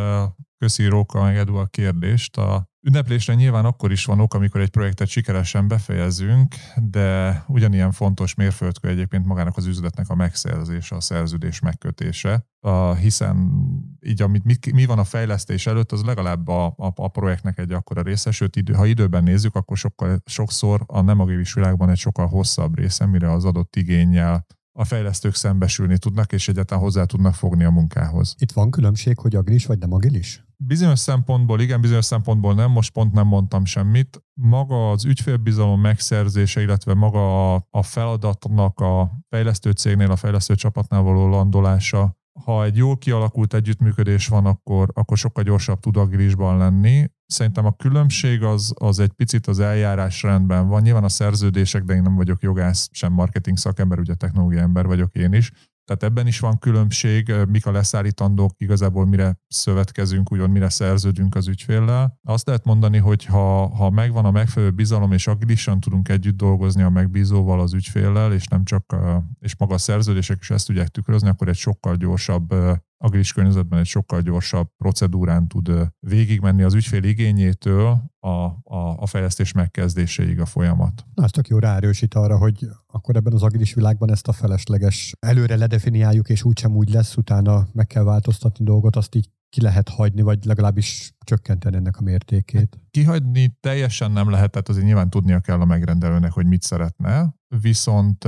köszi Róka meg Edu a kérdést. A ünneplésre nyilván akkor is van ok, amikor egy projektet sikeresen befejezünk, de ugyanilyen fontos mérföldkő egyébként magának az üzletnek a megszerzése, a szerződés megkötése, a, hiszen így amit mi, mi van a fejlesztés előtt, az legalább a, a, a projektnek egy akkora része, sőt, idő, ha időben nézzük, akkor sokkal, sokszor a nem világban egy sokkal hosszabb része, mire az adott igényel a fejlesztők szembesülni tudnak, és egyáltalán hozzá tudnak fogni a munkához. Itt van különbség, hogy agilis vagy nem agilis? Bizonyos szempontból igen, bizonyos szempontból nem, most pont nem mondtam semmit. Maga az ügyfélbizalom megszerzése, illetve maga a, a feladatnak a fejlesztő cégnél, a fejlesztő csapatnál való landolása, ha egy jól kialakult együttműködés van, akkor, akkor sokkal gyorsabb tud agilisban lenni. Szerintem a különbség az, az egy picit az eljárás rendben van. Nyilván a szerződések, de én nem vagyok jogász, sem marketing szakember, ugye technológiai ember vagyok én is. Tehát ebben is van különbség, mik a leszállítandók, igazából mire szövetkezünk, úgyon mire szerződünk az ügyféllel. Azt lehet mondani, hogy ha, ha megvan a megfelelő bizalom, és agilisan tudunk együtt dolgozni a megbízóval, az ügyféllel, és nem csak, és maga a szerződések is ezt tudják tükrözni, akkor egy sokkal gyorsabb agilis környezetben egy sokkal gyorsabb procedúrán tud végigmenni az ügyfél igényétől a, a, a fejlesztés megkezdéséig a folyamat. Na, ez tök jó ráerősít arra, hogy akkor ebben az agilis világban ezt a felesleges előre ledefiniáljuk, és úgysem úgy lesz, utána meg kell változtatni dolgot, azt így ki lehet hagyni, vagy legalábbis csökkenteni ennek a mértékét? Kihagyni teljesen nem lehet, tehát azért nyilván tudnia kell a megrendelőnek, hogy mit szeretne, viszont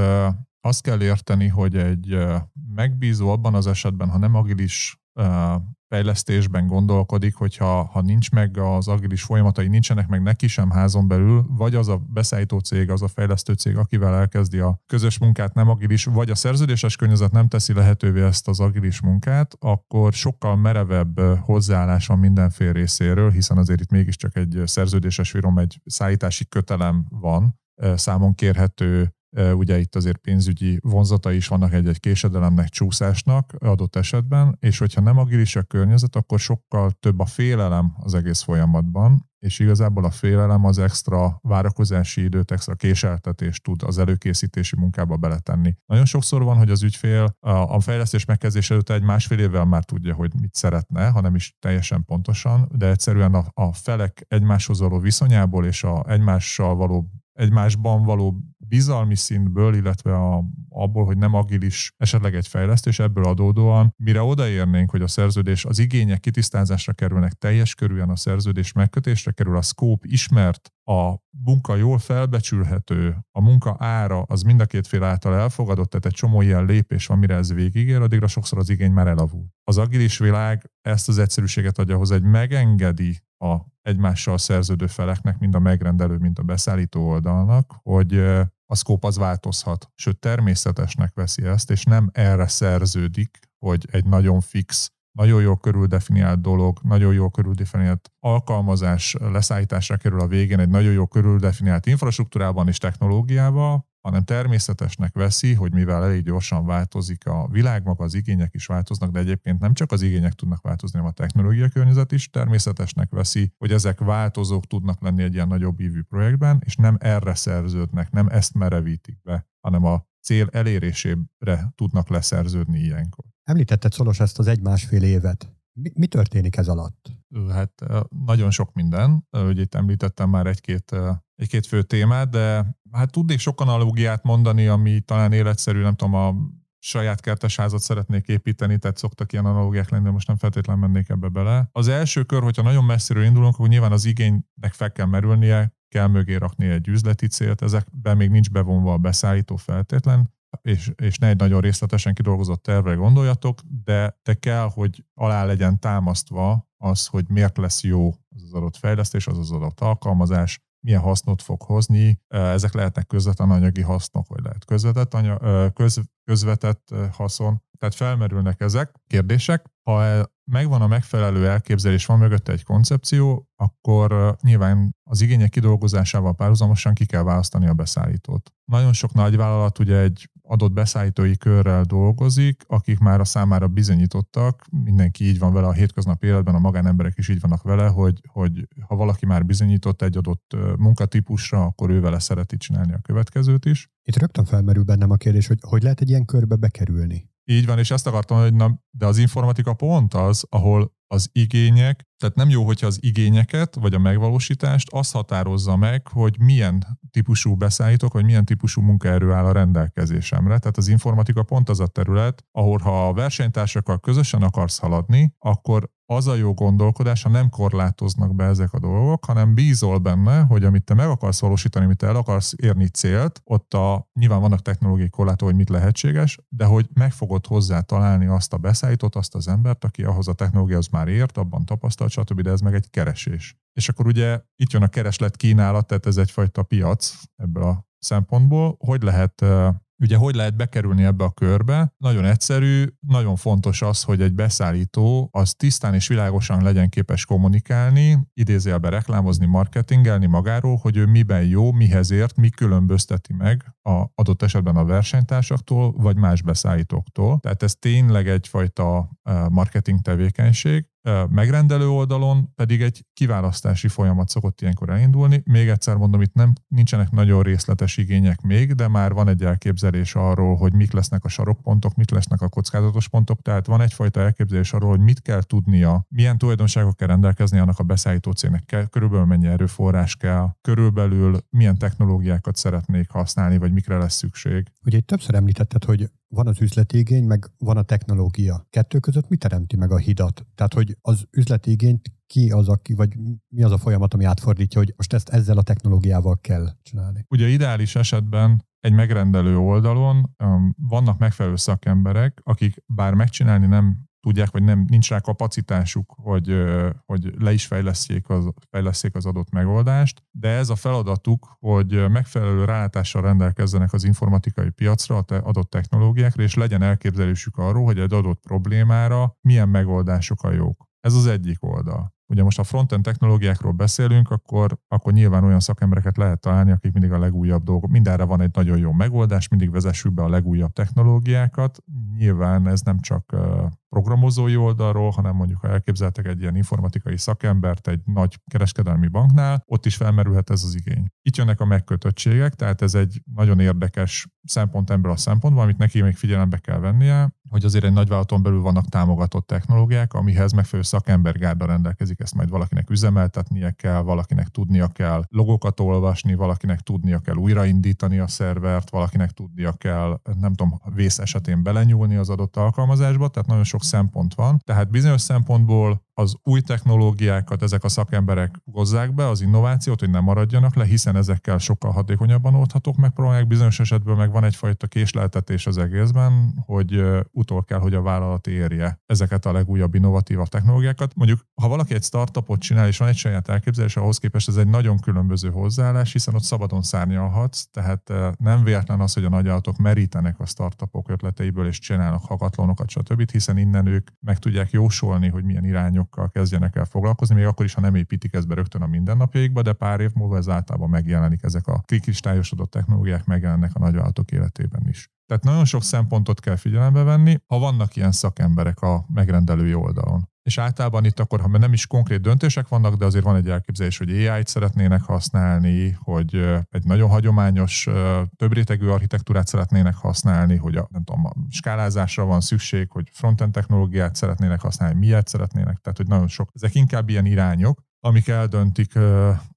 azt kell érteni, hogy egy megbízó abban az esetben, ha nem agilis fejlesztésben gondolkodik, hogyha ha nincs meg az agilis folyamatai, nincsenek meg neki sem házon belül, vagy az a beszállító cég, az a fejlesztő cég, akivel elkezdi a közös munkát nem agilis, vagy a szerződéses környezet nem teszi lehetővé ezt az agilis munkát, akkor sokkal merevebb hozzáállás van mindenfél részéről, hiszen azért itt mégiscsak egy szerződéses virom, egy szállítási kötelem van, számon kérhető ugye itt azért pénzügyi vonzata is vannak egy-egy késedelemnek, csúszásnak adott esetben, és hogyha nem agilis a környezet, akkor sokkal több a félelem az egész folyamatban, és igazából a félelem az extra várakozási időt, extra késeltetést tud az előkészítési munkába beletenni. Nagyon sokszor van, hogy az ügyfél a fejlesztés megkezdés előtt egy másfél évvel már tudja, hogy mit szeretne, hanem is teljesen pontosan, de egyszerűen a, a felek egymáshoz való viszonyából és a egymással való egymásban való bizalmi szintből, illetve a, abból, hogy nem agilis esetleg egy fejlesztés, ebből adódóan, mire odaérnénk, hogy a szerződés, az igények kitisztázásra kerülnek, teljes körülön a szerződés megkötésre kerül, a scope ismert, a munka jól felbecsülhető, a munka ára az mind a két fél által elfogadott, tehát egy csomó ilyen lépés van, mire ez végigér, addigra sokszor az igény már elavul. Az agilis világ ezt az egyszerűséget adja hozzá, hogy megengedi a egymással szerződő feleknek, mind a megrendelő, mind a beszállító oldalnak, hogy a szkóp az változhat, sőt természetesnek veszi ezt, és nem erre szerződik, hogy egy nagyon fix, nagyon jól körüldefiniált dolog, nagyon jól körüldefiniált alkalmazás leszállításra kerül a végén egy nagyon jól körüldefiniált infrastruktúrában és technológiával, hanem természetesnek veszi, hogy mivel elég gyorsan változik a világ, maga az igények is változnak, de egyébként nem csak az igények tudnak változni, hanem a technológia környezet is természetesnek veszi, hogy ezek változók tudnak lenni egy ilyen nagyobb ívű projektben, és nem erre szerződnek, nem ezt merevítik be, hanem a cél elérésére tudnak leszerződni ilyenkor. Említetted Szolos ezt az egy-másfél évet. Mi, mi történik ez alatt? Hát nagyon sok minden. Ugye itt említettem már egy-két, egy-két fő témát, de hát tudnék sok analógiát mondani, ami talán életszerű, nem tudom, a saját kertesházat szeretnék építeni, tehát szoktak ilyen analógiák lenni, de most nem feltétlenül mennék ebbe bele. Az első kör, hogyha nagyon messziről indulunk, akkor nyilván az igénynek fel kell merülnie, kell mögé rakni egy üzleti célt, ezekben még nincs bevonva a beszállító feltétlen, és, és ne egy nagyon részletesen kidolgozott tervre gondoljatok, de te kell, hogy alá legyen támasztva az, hogy miért lesz jó az az adott fejlesztés, az az adott alkalmazás, milyen hasznot fog hozni. Ezek lehetnek közvetlen anyagi hasznok, vagy lehet közvetett, anya, köz, közvetett haszon. Tehát felmerülnek ezek kérdések. Ha megvan a megfelelő elképzelés, van mögötte egy koncepció, akkor nyilván az igények kidolgozásával párhuzamosan ki kell választani a beszállítót. Nagyon sok nagyvállalat ugye egy adott beszállítói körrel dolgozik, akik már a számára bizonyítottak, mindenki így van vele a hétköznapi életben, a magánemberek is így vannak vele, hogy, hogy ha valaki már bizonyított egy adott munkatípusra, akkor ő vele szereti csinálni a következőt is. Itt rögtön felmerül bennem a kérdés, hogy hogy lehet egy ilyen körbe bekerülni? Így van, és ezt akartam, hogy na, de az informatika pont az, ahol az igények, tehát nem jó, hogyha az igényeket, vagy a megvalósítást azt határozza meg, hogy milyen típusú beszállítok, vagy milyen típusú munkaerő áll a rendelkezésemre. Tehát az informatika pont az a terület, ahol ha a versenytársakkal közösen akarsz haladni, akkor az a jó gondolkodás, ha nem korlátoznak be ezek a dolgok, hanem bízol benne, hogy amit te meg akarsz valósítani, amit te el akarsz érni célt, ott a, nyilván vannak technológiai korlátok, hogy mit lehetséges, de hogy meg fogod hozzá találni azt a beszállítót, azt az embert, aki ahhoz a technológiához már ért, abban tapasztalt, stb., de ez meg egy keresés. És akkor ugye itt jön a kereslet kínálat, tehát ez egyfajta piac ebből a szempontból. Hogy lehet Ugye hogy lehet bekerülni ebbe a körbe? Nagyon egyszerű, nagyon fontos az, hogy egy beszállító az tisztán és világosan legyen képes kommunikálni, idézélbe reklámozni, marketingelni magáról, hogy ő miben jó, mihez ért, mi különbözteti meg a adott esetben a versenytársaktól, vagy más beszállítóktól. Tehát ez tényleg egyfajta marketing tevékenység, megrendelő oldalon pedig egy kiválasztási folyamat szokott ilyenkor elindulni. Még egyszer mondom, itt nem nincsenek nagyon részletes igények még, de már van egy elképzelés arról, hogy mik lesznek a sarokpontok, mik lesznek a kockázatos pontok, tehát van egyfajta elképzelés arról, hogy mit kell tudnia, milyen tulajdonságok kell rendelkezni annak a beszállító cégnek, kell, körülbelül mennyi erőforrás kell, körülbelül milyen technológiákat szeretnék használni, vagy mikre lesz szükség. Ugye itt többször említetted, hogy van az üzleti igény, meg van a technológia. Kettő között mi teremti meg a hidat? Tehát, hogy az üzleti igényt ki az, aki, vagy mi az a folyamat, ami átfordítja, hogy most ezt ezzel a technológiával kell csinálni? Ugye ideális esetben egy megrendelő oldalon um, vannak megfelelő szakemberek, akik bár megcsinálni nem tudják, vagy nem, nincs rá kapacitásuk, hogy, hogy le is fejleszték az, fejleszték az adott megoldást, de ez a feladatuk, hogy megfelelő rálátással rendelkezzenek az informatikai piacra, a te adott technológiákra, és legyen elképzelésük arról, hogy egy adott problémára milyen megoldások a jók. Ez az egyik oldal. Ugye most a frontend technológiákról beszélünk, akkor, akkor nyilván olyan szakembereket lehet találni, akik mindig a legújabb dolgok, mindenre van egy nagyon jó megoldás, mindig vezessük be a legújabb technológiákat. nyilván ez nem csak programozói oldalról, hanem mondjuk ha elképzeltek egy ilyen informatikai szakembert egy nagy kereskedelmi banknál, ott is felmerülhet ez az igény. Itt jönnek a megkötöttségek, tehát ez egy nagyon érdekes szempont ebből a szempontból, amit neki még figyelembe kell vennie, hogy azért egy nagyvállalaton belül vannak támogatott technológiák, amihez megfelelő szakembergárda rendelkezik, ezt majd valakinek üzemeltetnie kell, valakinek tudnia kell logokat olvasni, valakinek tudnia kell újraindítani a szervert, valakinek tudnia kell, nem tudom, vész esetén belenyúlni az adott alkalmazásba, tehát nagyon sok szempont van. Tehát bizonyos szempontból az új technológiákat ezek a szakemberek hozzák be, az innovációt, hogy nem maradjanak le, hiszen ezekkel sokkal hatékonyabban oldhatók, megpróbálják. Bizonyos esetben meg van egyfajta késleltetés az egészben, hogy utol kell, hogy a vállalat érje ezeket a legújabb innovatívabb technológiákat. Mondjuk, ha valaki egy startupot csinál, és van egy saját elképzelés, ahhoz képest ez egy nagyon különböző hozzáállás, hiszen ott szabadon szárnyalhatsz, tehát nem véletlen az, hogy a nagyállatok merítenek a startupok ötleteiből, és csinálnak hakatlónokat, stb., hiszen innen ők meg tudják jósolni, hogy milyen irányok dolgokkal kezdjenek el foglalkozni, még akkor is, ha nem építik ezt be rögtön a mindennapjaikba, de pár év múlva ez általában megjelenik, ezek a kristályosodott technológiák megjelennek a nagyvállalatok életében is. Tehát nagyon sok szempontot kell figyelembe venni, ha vannak ilyen szakemberek a megrendelői oldalon. És általában itt akkor, ha nem is konkrét döntések vannak, de azért van egy elképzelés, hogy AI-t szeretnének használni, hogy egy nagyon hagyományos, több rétegű architektúrát szeretnének használni, hogy a, nem tudom, a skálázásra van szükség, hogy frontend technológiát szeretnének használni, miért szeretnének, tehát hogy nagyon sok. Ezek inkább ilyen irányok, amik eldöntik,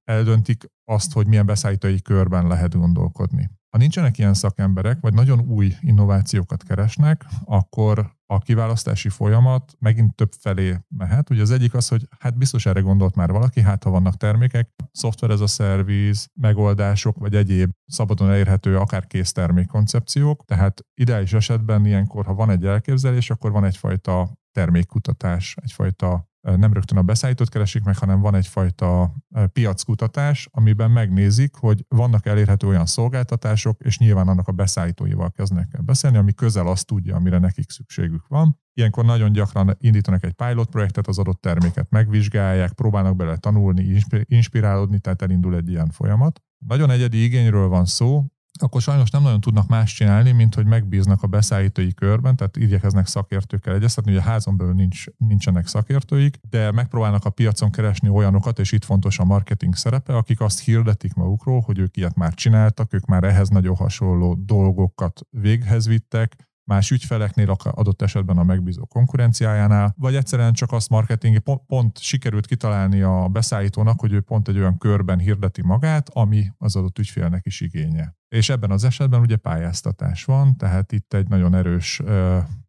eldöntik azt, hogy milyen beszállítói körben lehet gondolkodni. Ha nincsenek ilyen szakemberek, vagy nagyon új innovációkat keresnek, akkor a kiválasztási folyamat megint több felé mehet. Ugye az egyik az, hogy hát biztos erre gondolt már valaki, hát ha vannak termékek, szoftver ez a szerviz, megoldások, vagy egyéb szabadon elérhető akár kész termékkoncepciók. Tehát ideális esetben ilyenkor, ha van egy elképzelés, akkor van egyfajta termékkutatás, egyfajta nem rögtön a beszállítót keresik meg, hanem van egyfajta piackutatás, amiben megnézik, hogy vannak elérhető olyan szolgáltatások, és nyilván annak a beszállítóival kezdnek el beszélni, ami közel azt tudja, amire nekik szükségük van. Ilyenkor nagyon gyakran indítanak egy pilot projektet, az adott terméket megvizsgálják, próbálnak bele tanulni, inspirálódni, tehát elindul egy ilyen folyamat. Nagyon egyedi igényről van szó, akkor sajnos nem nagyon tudnak más csinálni, mint hogy megbíznak a beszállítói körben, tehát igyekeznek szakértőkkel egyeztetni, hogy a házon belül nincs, nincsenek szakértőik, de megpróbálnak a piacon keresni olyanokat, és itt fontos a marketing szerepe, akik azt hirdetik magukról, hogy ők ilyet már csináltak, ők már ehhez nagyon hasonló dolgokat véghez vittek, más ügyfeleknél, adott esetben a megbízó konkurenciájánál, vagy egyszerűen csak azt marketingi pont, pont sikerült kitalálni a beszállítónak, hogy ő pont egy olyan körben hirdeti magát, ami az adott ügyfélnek is igénye. És ebben az esetben ugye pályáztatás van, tehát itt egy nagyon erős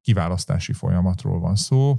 kiválasztási folyamatról van szó,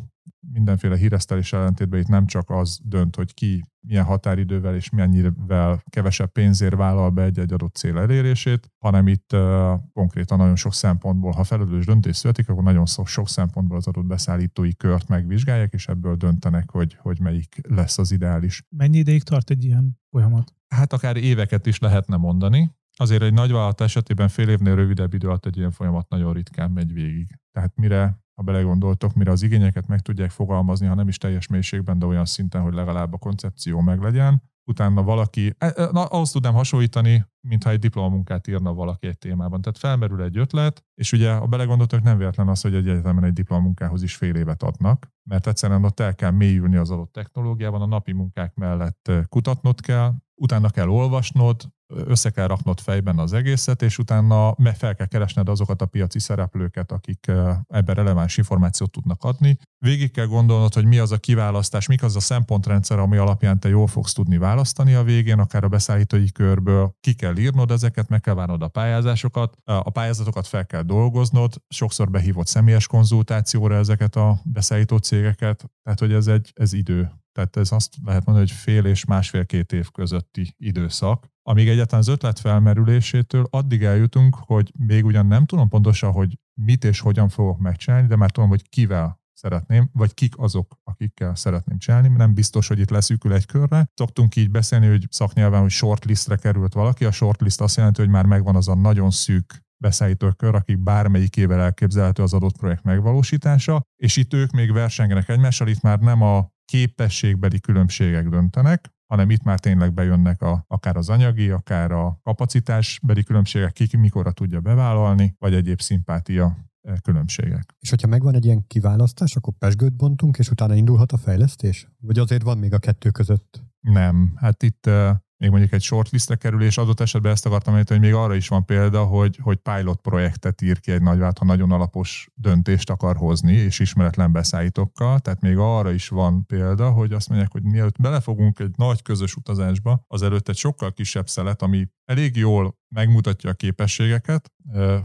mindenféle híresztelés ellentétben itt nem csak az dönt, hogy ki milyen határidővel és mennyivel kevesebb pénzért vállal be egy-egy adott cél elérését, hanem itt uh, konkrétan nagyon sok szempontból, ha felelős döntés születik, akkor nagyon sok, sok szempontból az adott beszállítói kört megvizsgálják, és ebből döntenek, hogy, hogy melyik lesz az ideális. Mennyi ideig tart egy ilyen folyamat? Hát akár éveket is lehetne mondani. Azért egy nagyvállalat esetében fél évnél rövidebb idő alatt egy ilyen folyamat nagyon ritkán megy végig. Tehát mire ha belegondoltok, mire az igényeket meg tudják fogalmazni, ha nem is teljes mélységben, de olyan szinten, hogy legalább a koncepció meglegyen, utána valaki, e, e, na, ahhoz tudnám hasonlítani, mintha egy diplomamunkát írna valaki egy témában. Tehát felmerül egy ötlet, és ugye, ha belegondoltok, nem véletlen az, hogy egy egyetemen egy diplomamunkához is fél évet adnak, mert egyszerűen ott el kell mélyülni az adott technológiában, a napi munkák mellett kutatnod kell, utána kell olvasnod, össze kell raknod fejben az egészet, és utána fel kell keresned azokat a piaci szereplőket, akik ebben releváns információt tudnak adni. Végig kell gondolnod, hogy mi az a kiválasztás, mik az a szempontrendszer, ami alapján te jól fogsz tudni választani a végén, akár a beszállítói körből. Ki kell írnod ezeket, meg kell várnod a pályázásokat, a pályázatokat fel kell dolgoznod, sokszor behívott személyes konzultációra ezeket a beszállító cégeket, tehát hogy ez egy ez idő. Tehát ez azt lehet mondani, hogy fél és másfél-két év közötti időszak, amíg egyáltalán az ötlet felmerülésétől addig eljutunk, hogy még ugyan nem tudom pontosan, hogy mit és hogyan fogok megcsinálni, de már tudom, hogy kivel szeretném, vagy kik azok, akikkel szeretném csinálni. Nem biztos, hogy itt leszűkül egy körre. Szoktunk így beszélni, hogy szaknyelven, hogy shortlistre került valaki. A shortlist azt jelenti, hogy már megvan az a nagyon szűk beszállítókör, akik bármelyikével elképzelhető az adott projekt megvalósítása, és itt ők még versengenek egymással, itt már nem a képességbeli különbségek döntenek, hanem itt már tényleg bejönnek a, akár az anyagi, akár a kapacitásbeli különbségek, ki mikorra tudja bevállalni, vagy egyéb szimpátia különbségek. És hogyha megvan egy ilyen kiválasztás, akkor pesgőt bontunk, és utána indulhat a fejlesztés? Vagy azért van még a kettő között? Nem, hát itt még mondjuk egy shortlistre kerülés, adott esetben ezt akartam mondani, hogy még arra is van példa, hogy, hogy pilot projektet ír ki egy nagyvált, ha nagyon alapos döntést akar hozni, és ismeretlen beszállítókkal. Tehát még arra is van példa, hogy azt mondják, hogy mielőtt belefogunk egy nagy közös utazásba, az előtt egy sokkal kisebb szelet, ami elég jól megmutatja a képességeket,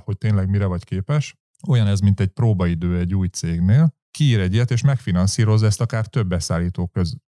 hogy tényleg mire vagy képes. Olyan ez, mint egy próbaidő egy új cégnél, kiír egy ilyet, és megfinanszírozza ezt akár több beszállító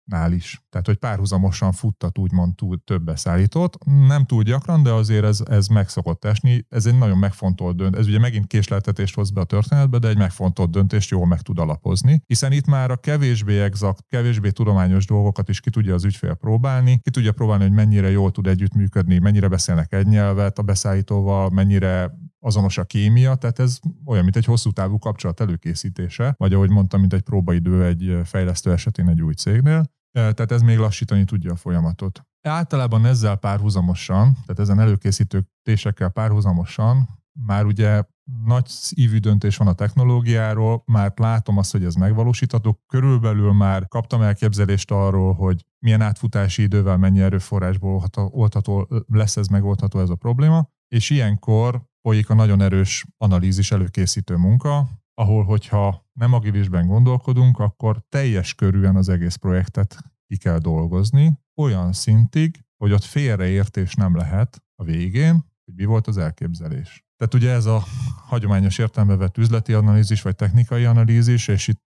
köznál is. Tehát, hogy párhuzamosan futtat úgymond túl több beszállítót. Nem túl gyakran, de azért ez, ez meg szokott esni. Ez egy nagyon megfontolt döntés. Ez ugye megint késleltetést hoz be a történetbe, de egy megfontolt döntést jól meg tud alapozni. Hiszen itt már a kevésbé exakt, kevésbé tudományos dolgokat is ki tudja az ügyfél próbálni. Ki tudja próbálni, hogy mennyire jól tud együttműködni, mennyire beszélnek egy nyelvet a beszállítóval, mennyire azonos a kémia, tehát ez olyan, mint egy hosszú távú kapcsolat előkészítése, vagy ahogy mondtam, mint egy próbaidő egy fejlesztő esetén egy új cégnél. Tehát ez még lassítani tudja a folyamatot. Általában ezzel párhuzamosan, tehát ezen előkészítő tésekkel párhuzamosan már ugye nagy ívű döntés van a technológiáról, már látom azt, hogy ez megvalósítható. Körülbelül már kaptam elképzelést arról, hogy milyen átfutási idővel, mennyi erőforrásból oldható, lesz ez megoldható ez a probléma, és ilyenkor folyik a nagyon erős analízis előkészítő munka, ahol hogyha nem agilisben gondolkodunk, akkor teljes körűen az egész projektet ki kell dolgozni, olyan szintig, hogy ott félreértés nem lehet a végén, hogy mi volt az elképzelés. Tehát ugye ez a hagyományos értelme vett üzleti analízis, vagy technikai analízis, és itt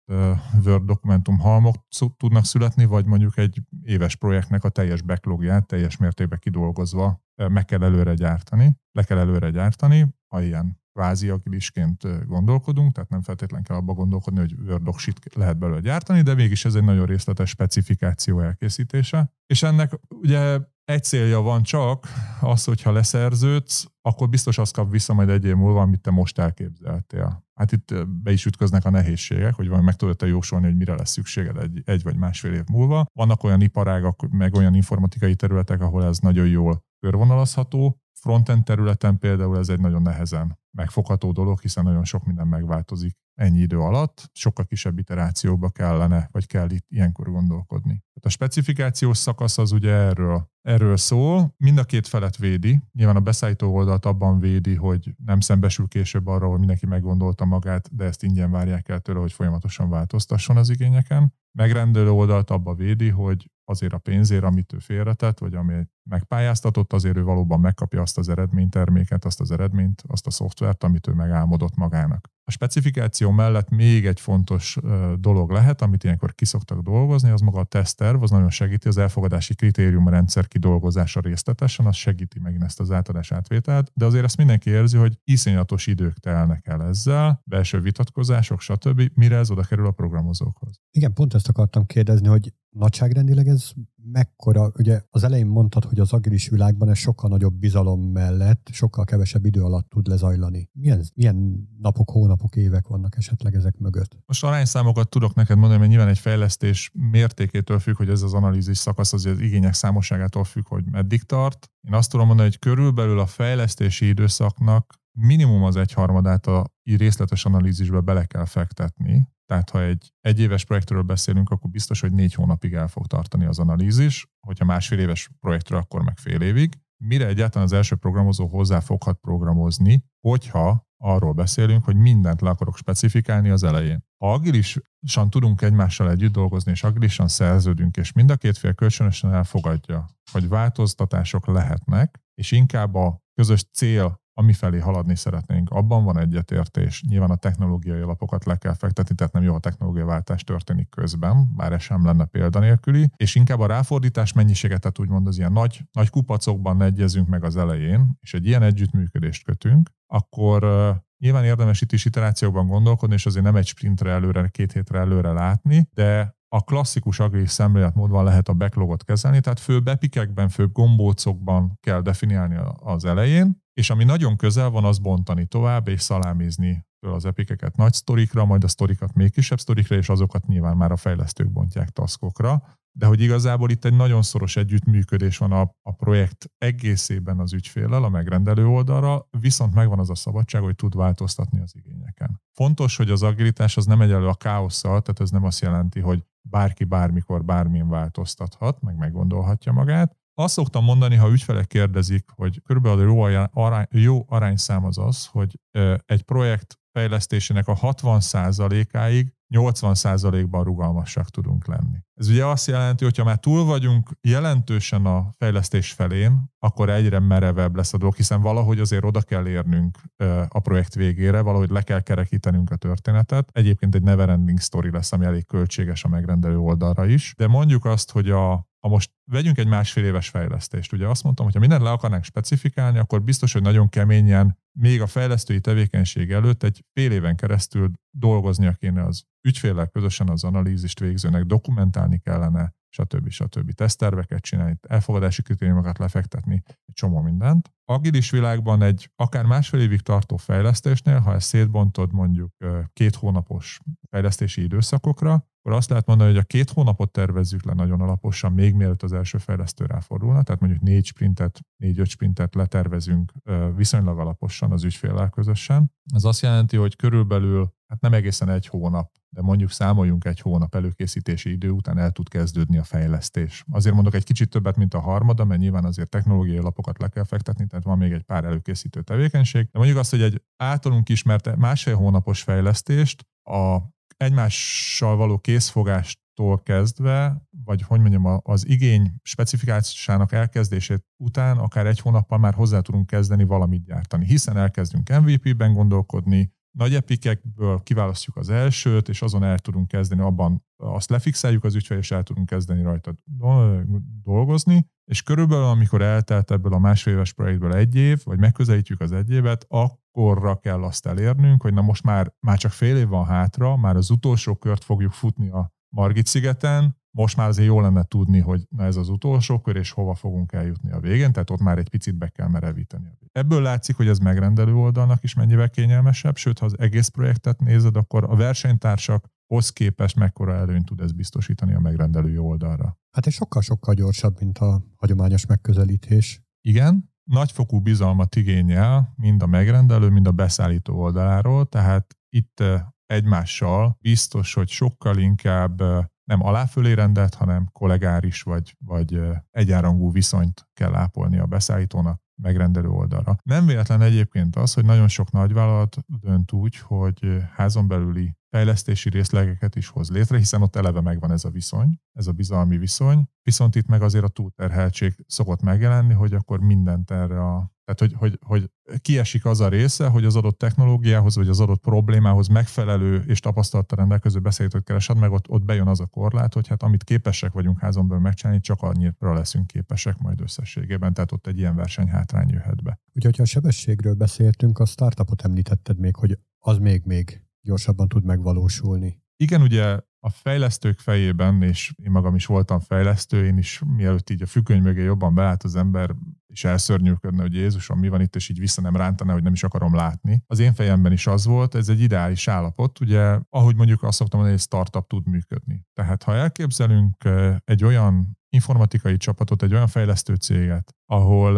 Word dokumentum halmok tudnak születni, vagy mondjuk egy éves projektnek a teljes backlogját teljes mértékben kidolgozva meg kell előre gyártani, le kell előre gyártani, ha ilyen kvázi agilisként gondolkodunk, tehát nem feltétlenül kell abba gondolkodni, hogy Word docsit lehet belőle gyártani, de mégis ez egy nagyon részletes specifikáció elkészítése. És ennek ugye egy célja van csak, az, hogyha leszerződsz, akkor biztos azt kap vissza majd egy év múlva, amit te most elképzeltél. Hát itt be is ütköznek a nehézségek, hogy meg tudod-e jósolni, hogy mire lesz szükséged egy, egy vagy másfél év múlva. Vannak olyan iparágak, meg olyan informatikai területek, ahol ez nagyon jól körvonalazható. Frontend területen például ez egy nagyon nehezen megfogható dolog, hiszen nagyon sok minden megváltozik ennyi idő alatt, sokkal kisebb iterációba kellene, vagy kell itt ilyenkor gondolkodni. Tehát a specifikációs szakasz az ugye erről, erről szól, mind a két felet védi, nyilván a beszállító oldalt abban védi, hogy nem szembesül később arra, hogy mindenki meggondolta magát, de ezt ingyen várják el tőle, hogy folyamatosan változtasson az igényeken. Megrendelő oldalt abba védi, hogy azért a pénzért, amit ő félretett, vagy amit megpályáztatott, azért ő valóban megkapja azt az eredményterméket, azt az eredményt, azt a szoftvert, amit ő megálmodott magának. A specifikáció mellett még egy fontos dolog lehet, amit ilyenkor kiszoktak dolgozni, az maga a teszter, az nagyon segíti az elfogadási kritériumrendszer kidolgozása részletesen, az segíti megint ezt az átadás átvételt, de azért ezt mindenki érzi, hogy iszonyatos idők telnek el ezzel, belső vitatkozások, stb., mire ez oda kerül a programozókhoz. Igen, pont ezt akartam kérdezni, hogy nagyságrendileg ez mekkora, ugye az elején mondtad, hogy az agilis világban ez sokkal nagyobb bizalom mellett, sokkal kevesebb idő alatt tud lezajlani. Milyen, milyen napok, hónapok, évek vannak esetleg ezek mögött? Most arányszámokat tudok neked mondani, mert nyilván egy fejlesztés mértékétől függ, hogy ez az analízis szakasz az, igények számosságától függ, hogy meddig tart. Én azt tudom mondani, hogy körülbelül a fejlesztési időszaknak minimum az egyharmadát a részletes analízisbe bele kell fektetni, tehát ha egy egyéves projektről beszélünk, akkor biztos, hogy négy hónapig el fog tartani az analízis, hogyha másfél éves projektről, akkor meg fél évig. Mire egyáltalán az első programozó hozzá foghat programozni, hogyha arról beszélünk, hogy mindent le akarok specifikálni az elején. Ha agilisan tudunk egymással együtt dolgozni, és agilisan szerződünk, és mind a két fél kölcsönösen elfogadja, hogy változtatások lehetnek, és inkább a közös cél amifelé haladni szeretnénk, abban van egyetértés. Nyilván a technológiai alapokat le kell fektetni, tehát nem jó, a technológiai történik közben, bár ez sem lenne példanélküli, és inkább a ráfordítás mennyiséget, tehát úgymond az ilyen nagy, nagy kupacokban egyezünk meg az elején, és egy ilyen együttműködést kötünk, akkor Nyilván érdemes itt is iterációkban gondolkodni, és azért nem egy sprintre előre, két hétre előre látni, de a klasszikus agilis szemléletmódban lehet a backlogot kezelni, tehát főbb epikekben, főbb gombócokban kell definiálni az elején, és ami nagyon közel van, az bontani tovább, és szalámizni az epikeket nagy sztorikra, majd a sztorikat még kisebb sztorikra, és azokat nyilván már a fejlesztők bontják taskokra. De hogy igazából itt egy nagyon szoros együttműködés van a, a projekt egészében az ügyféllel, a megrendelő oldalra, viszont megvan az a szabadság, hogy tud változtatni az igényeken. fontos, hogy az agilitás az nem egyelő a káosszal, tehát ez nem azt jelenti, hogy bárki bármikor bármin változtathat, meg meggondolhatja magát. Azt szoktam mondani, ha ügyfelek kérdezik, hogy körülbelül jó, arány, jó arányszám az az, hogy egy projekt fejlesztésének a 60%-áig 80%-ban rugalmasak tudunk lenni. Ez ugye azt jelenti, hogy ha már túl vagyunk jelentősen a fejlesztés felén, akkor egyre merevebb lesz a dolog, hiszen valahogy azért oda kell érnünk a projekt végére, valahogy le kell kerekítenünk a történetet. Egyébként egy neverending story lesz, ami elég költséges a megrendelő oldalra is. De mondjuk azt, hogy a, ha most vegyünk egy másfél éves fejlesztést, ugye azt mondtam, hogy ha mindent le akarnánk specifikálni, akkor biztos, hogy nagyon keményen még a fejlesztői tevékenység előtt egy fél éven keresztül dolgoznia kéne az ügyféllel közösen az analízist végzőnek, dokumentálni kellene, stb. stb. teszterveket csinálni, elfogadási kritériumokat lefektetni, egy csomó mindent. Agilis világban egy akár másfél évig tartó fejlesztésnél, ha ezt szétbontod mondjuk két hónapos fejlesztési időszakokra, akkor azt lehet mondani, hogy a két hónapot tervezzük le nagyon alaposan, még mielőtt az első fejlesztő ráfordulna, tehát mondjuk négy sprintet, négy-öt sprintet letervezünk viszonylag alaposan az ügyféllel közösen. Ez azt jelenti, hogy körülbelül, hát nem egészen egy hónap, de mondjuk számoljunk egy hónap előkészítési idő után el tud kezdődni a fejlesztés. Azért mondok egy kicsit többet, mint a harmada, mert nyilván azért technológiai alapokat le kell fektetni, tehát van még egy pár előkészítő tevékenység. De mondjuk azt, hogy egy általunk ismert másfél hónapos fejlesztést a egymással való készfogástól kezdve, vagy hogy mondjam, az igény specifikációsának elkezdését után akár egy hónappal már hozzá tudunk kezdeni valamit gyártani, hiszen elkezdünk MVP-ben gondolkodni, nagy epikekből kiválasztjuk az elsőt, és azon el tudunk kezdeni, abban azt lefixeljük az ügyfél, és el tudunk kezdeni rajta dolgozni, és körülbelül amikor eltelt ebből a másfél éves projektből egy év, vagy megközelítjük az egy évet, akkorra kell azt elérnünk, hogy na most már, már csak fél év van hátra, már az utolsó kört fogjuk futni a Margit szigeten, most már azért jó lenne tudni, hogy na ez az utolsó kör, és hova fogunk eljutni a végén, tehát ott már egy picit be kell merevíteni. Ebből látszik, hogy ez megrendelő oldalnak is mennyivel kényelmesebb, sőt, ha az egész projektet nézed, akkor a versenytársakhoz képest mekkora előnyt tud ez biztosítani a megrendelő oldalra. Hát ez sokkal-sokkal gyorsabb, mint a hagyományos megközelítés. Igen, nagyfokú bizalmat igényel mind a megrendelő, mind a beszállító oldaláról, tehát itt egymással biztos, hogy sokkal inkább nem aláfölé rendelt, hanem kollégáris vagy, vagy egyárangú viszonyt kell ápolni a beszállítónak megrendelő oldalra. Nem véletlen egyébként az, hogy nagyon sok nagyvállalat dönt úgy, hogy házon belüli fejlesztési részlegeket is hoz létre, hiszen ott eleve megvan ez a viszony, ez a bizalmi viszony, viszont itt meg azért a túlterheltség szokott megjelenni, hogy akkor mindent erre a tehát, hogy, hogy, hogy kiesik az a része, hogy az adott technológiához, vagy az adott problémához megfelelő és tapasztalattal rendelkező beszélgetőt keresed, meg ott, ott bejön az a korlát, hogy hát amit képesek vagyunk házon belül megcsinálni, csak annyira leszünk képesek majd összességében, tehát ott egy ilyen versenyhátrány jöhet be. Úgyhogy, ha a sebességről beszéltünk, a startupot említetted még, hogy az még még gyorsabban tud megvalósulni. Igen, ugye a fejlesztők fejében, és én magam is voltam fejlesztő, én is mielőtt így a függöny mögé jobban beállt az ember, és elszörnyűködne, hogy Jézusom, mi van itt, és így vissza nem rántana, hogy nem is akarom látni. Az én fejemben is az volt, ez egy ideális állapot, ugye, ahogy mondjuk azt szoktam mondani, hogy egy startup tud működni. Tehát ha elképzelünk egy olyan informatikai csapatot, egy olyan fejlesztő céget, ahol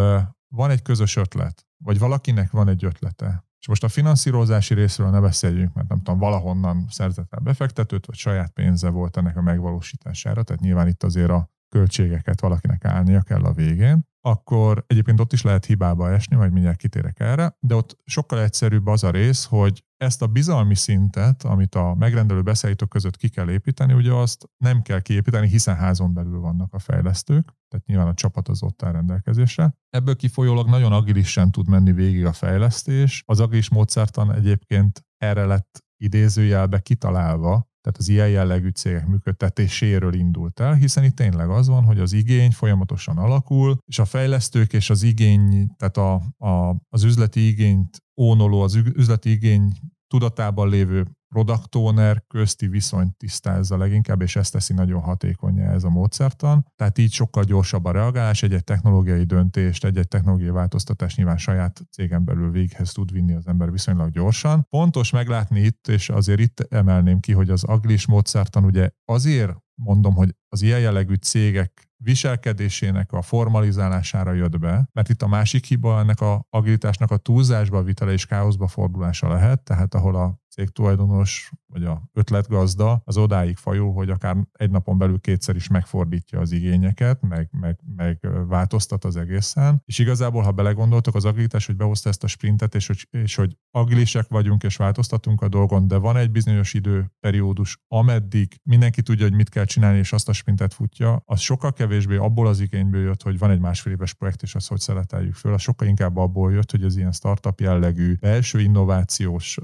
van egy közös ötlet, vagy valakinek van egy ötlete, és most a finanszírozási részről ne beszéljünk, mert nem tudom, valahonnan szerzett el befektetőt, vagy saját pénze volt ennek a megvalósítására, tehát nyilván itt azért a költségeket valakinek állnia kell a végén, akkor egyébként ott is lehet hibába esni, majd mindjárt kitérek erre, de ott sokkal egyszerűbb az a rész, hogy ezt a bizalmi szintet, amit a megrendelő beszállítók között ki kell építeni, ugye azt nem kell kiépíteni, hiszen házon belül vannak a fejlesztők, tehát nyilván a csapat az ott áll rendelkezésre. Ebből kifolyólag nagyon agilisen tud menni végig a fejlesztés. Az agilis módszertan egyébként erre lett idézőjelbe kitalálva, tehát az ilyen jellegű cégek működtetéséről indult el, hiszen itt tényleg az van, hogy az igény folyamatosan alakul, és a fejlesztők és az igény, tehát a, a, az üzleti igényt ónoló, az üzleti igény tudatában lévő product owner közti viszonyt tisztázza leginkább, és ezt teszi nagyon hatékonyá ez a módszertan. Tehát így sokkal gyorsabb a reagálás, egy-egy technológiai döntést, egy-egy technológiai változtatás nyilván saját cégen belül véghez tud vinni az ember viszonylag gyorsan. Pontos meglátni itt, és azért itt emelném ki, hogy az aglis módszertan ugye azért mondom, hogy az ilyen jellegű cégek viselkedésének a formalizálására jött be, mert itt a másik hiba ennek a agilitásnak a túlzásba vitele és káoszba fordulása lehet, tehát ahol a cégtulajdonos vagy a ötletgazda az odáig fajul, hogy akár egy napon belül kétszer is megfordítja az igényeket, meg, meg, meg változtat az egészen. És igazából, ha belegondoltok, az agilitás, hogy behozta ezt a sprintet, és hogy, és hogy agilisek vagyunk, és változtatunk a dolgon, de van egy bizonyos időperiódus, ameddig mindenki tudja, hogy mit kell csinálni, és azt a sprintet futja, az sokkal kevésbé abból az igényből jött, hogy van egy másfél éves projekt, és azt hogy szeleteljük föl, az sokkal inkább abból jött, hogy az ilyen startup jellegű belső innovációs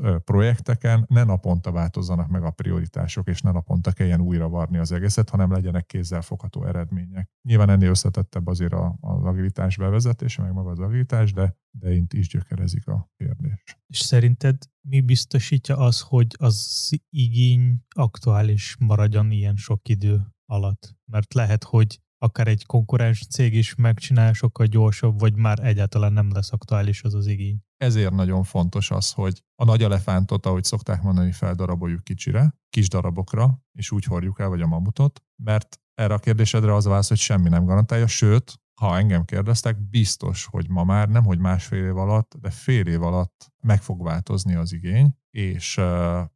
projekteken ne naponta változzanak meg a prioritások, és ne naponta kelljen újra varni az egészet, hanem legyenek kézzelfogható eredmények. Nyilván ennél összetettebb azért az agilitás bevezetése, meg maga az agilitás, de, de itt is gyökerezik a kérdés. És szerinted mi biztosítja az, hogy az igény aktuális maradjon ilyen sok idő alatt? Mert lehet, hogy akár egy konkurens cég is megcsinál sokkal gyorsabb, vagy már egyáltalán nem lesz aktuális az az igény. Ezért nagyon fontos az, hogy a nagy elefántot, ahogy szokták mondani, feldaraboljuk kicsire, kis darabokra, és úgy hordjuk el, vagy a mamutot, mert erre a kérdésedre az a válasz, hogy semmi nem garantálja, sőt, ha engem kérdeztek, biztos, hogy ma már nem, hogy másfél év alatt, de fél év alatt meg fog változni az igény, és uh,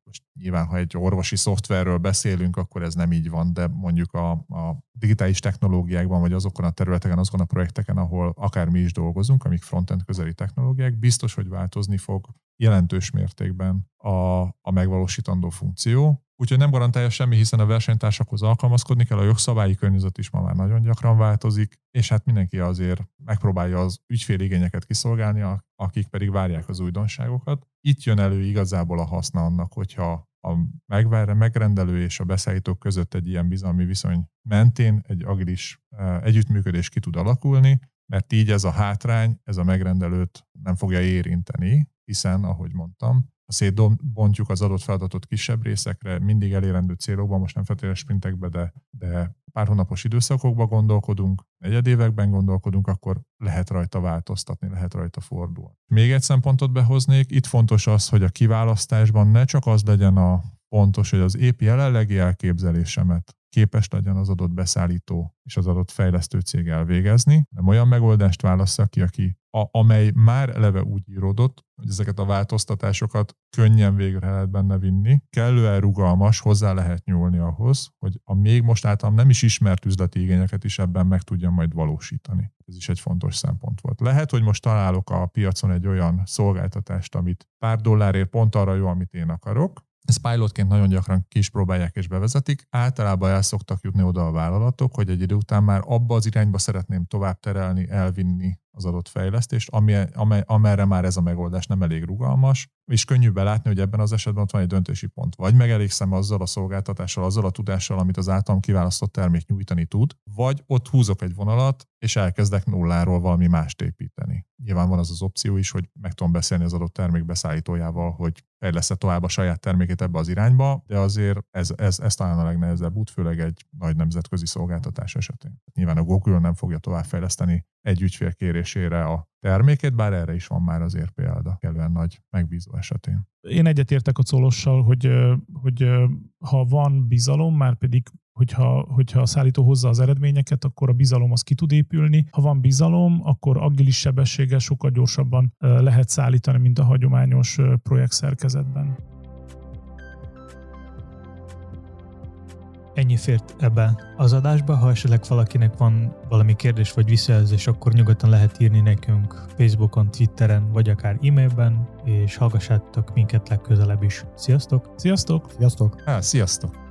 most nyilván, ha egy orvosi szoftverről beszélünk, akkor ez nem így van, de mondjuk a, a digitális technológiákban, vagy azokon a területeken, azokon a projekteken, ahol akár mi is dolgozunk, amik frontend közeli technológiák, biztos, hogy változni fog jelentős mértékben a, a megvalósítandó funkció, Úgyhogy nem garantálja semmi, hiszen a versenytársakhoz alkalmazkodni kell, a jogszabályi környezet is ma már nagyon gyakran változik, és hát mindenki azért megpróbálja az ügyféligényeket kiszolgálni, akik pedig várják az újdonságokat. Itt jön elő igazából a haszna annak, hogyha a megrendelő és a beszállítók között egy ilyen bizalmi viszony mentén egy agilis e, együttműködés ki tud alakulni, mert így ez a hátrány, ez a megrendelőt nem fogja érinteni, hiszen, ahogy mondtam, ha szétbontjuk az adott feladatot kisebb részekre, mindig elérendő célokban, most nem feltétlenül sprintekbe, de, de pár hónapos időszakokban gondolkodunk, negyedévekben gondolkodunk, akkor lehet rajta változtatni, lehet rajta fordulni. Még egy szempontot behoznék, itt fontos az, hogy a kiválasztásban ne csak az legyen a fontos, hogy az épp jelenlegi elképzelésemet képes legyen az adott beszállító és az adott fejlesztő cég elvégezni, nem olyan megoldást válassza ki, aki, a, amely már eleve úgy íródott, hogy ezeket a változtatásokat könnyen végre lehet benne vinni, kellően rugalmas, hozzá lehet nyúlni ahhoz, hogy a még most általam nem is ismert üzleti igényeket is ebben meg tudjam majd valósítani. Ez is egy fontos szempont volt. Lehet, hogy most találok a piacon egy olyan szolgáltatást, amit pár dollárért pont arra jó, amit én akarok, ezt pilotként nagyon gyakran ki is próbálják és bevezetik. Általában el szoktak jutni oda a vállalatok, hogy egy idő után már abba az irányba szeretném tovább terelni, elvinni az adott fejlesztést, ami, amely, amerre már ez a megoldás nem elég rugalmas, és könnyű belátni, hogy ebben az esetben ott van egy döntési pont. Vagy megelégszem azzal a szolgáltatással, azzal a tudással, amit az általam kiválasztott termék nyújtani tud, vagy ott húzok egy vonalat, és elkezdek nulláról valami mást építeni. Nyilván van az az opció is, hogy meg tudom beszélni az adott termék beszállítójával, hogy fejlesz tovább a saját termékét ebbe az irányba, de azért ez, ez, ez talán a legnehezebb út, főleg egy nagy nemzetközi szolgáltatás esetén. Nyilván a Google nem fogja továbbfejleszteni egy ügyfél kérésére a termékét, bár erre is van már azért példa, kellően nagy megbízó esetén. Én egyetértek a Colossal, hogy, hogy ha van bizalom, már pedig hogyha, hogyha a szállító hozza az eredményeket, akkor a bizalom az ki tud épülni. Ha van bizalom, akkor agilis sebességgel sokkal gyorsabban lehet szállítani, mint a hagyományos projekt szerkezetben. Ennyi fért ebbe az adásba. Ha esetleg valakinek van valami kérdés vagy visszajelzés, akkor nyugodtan lehet írni nekünk Facebookon, Twitteren, vagy akár e-mailben, és hallgassátok minket legközelebb is. Sziasztok! Sziasztok! Sziasztok! Há, sziasztok!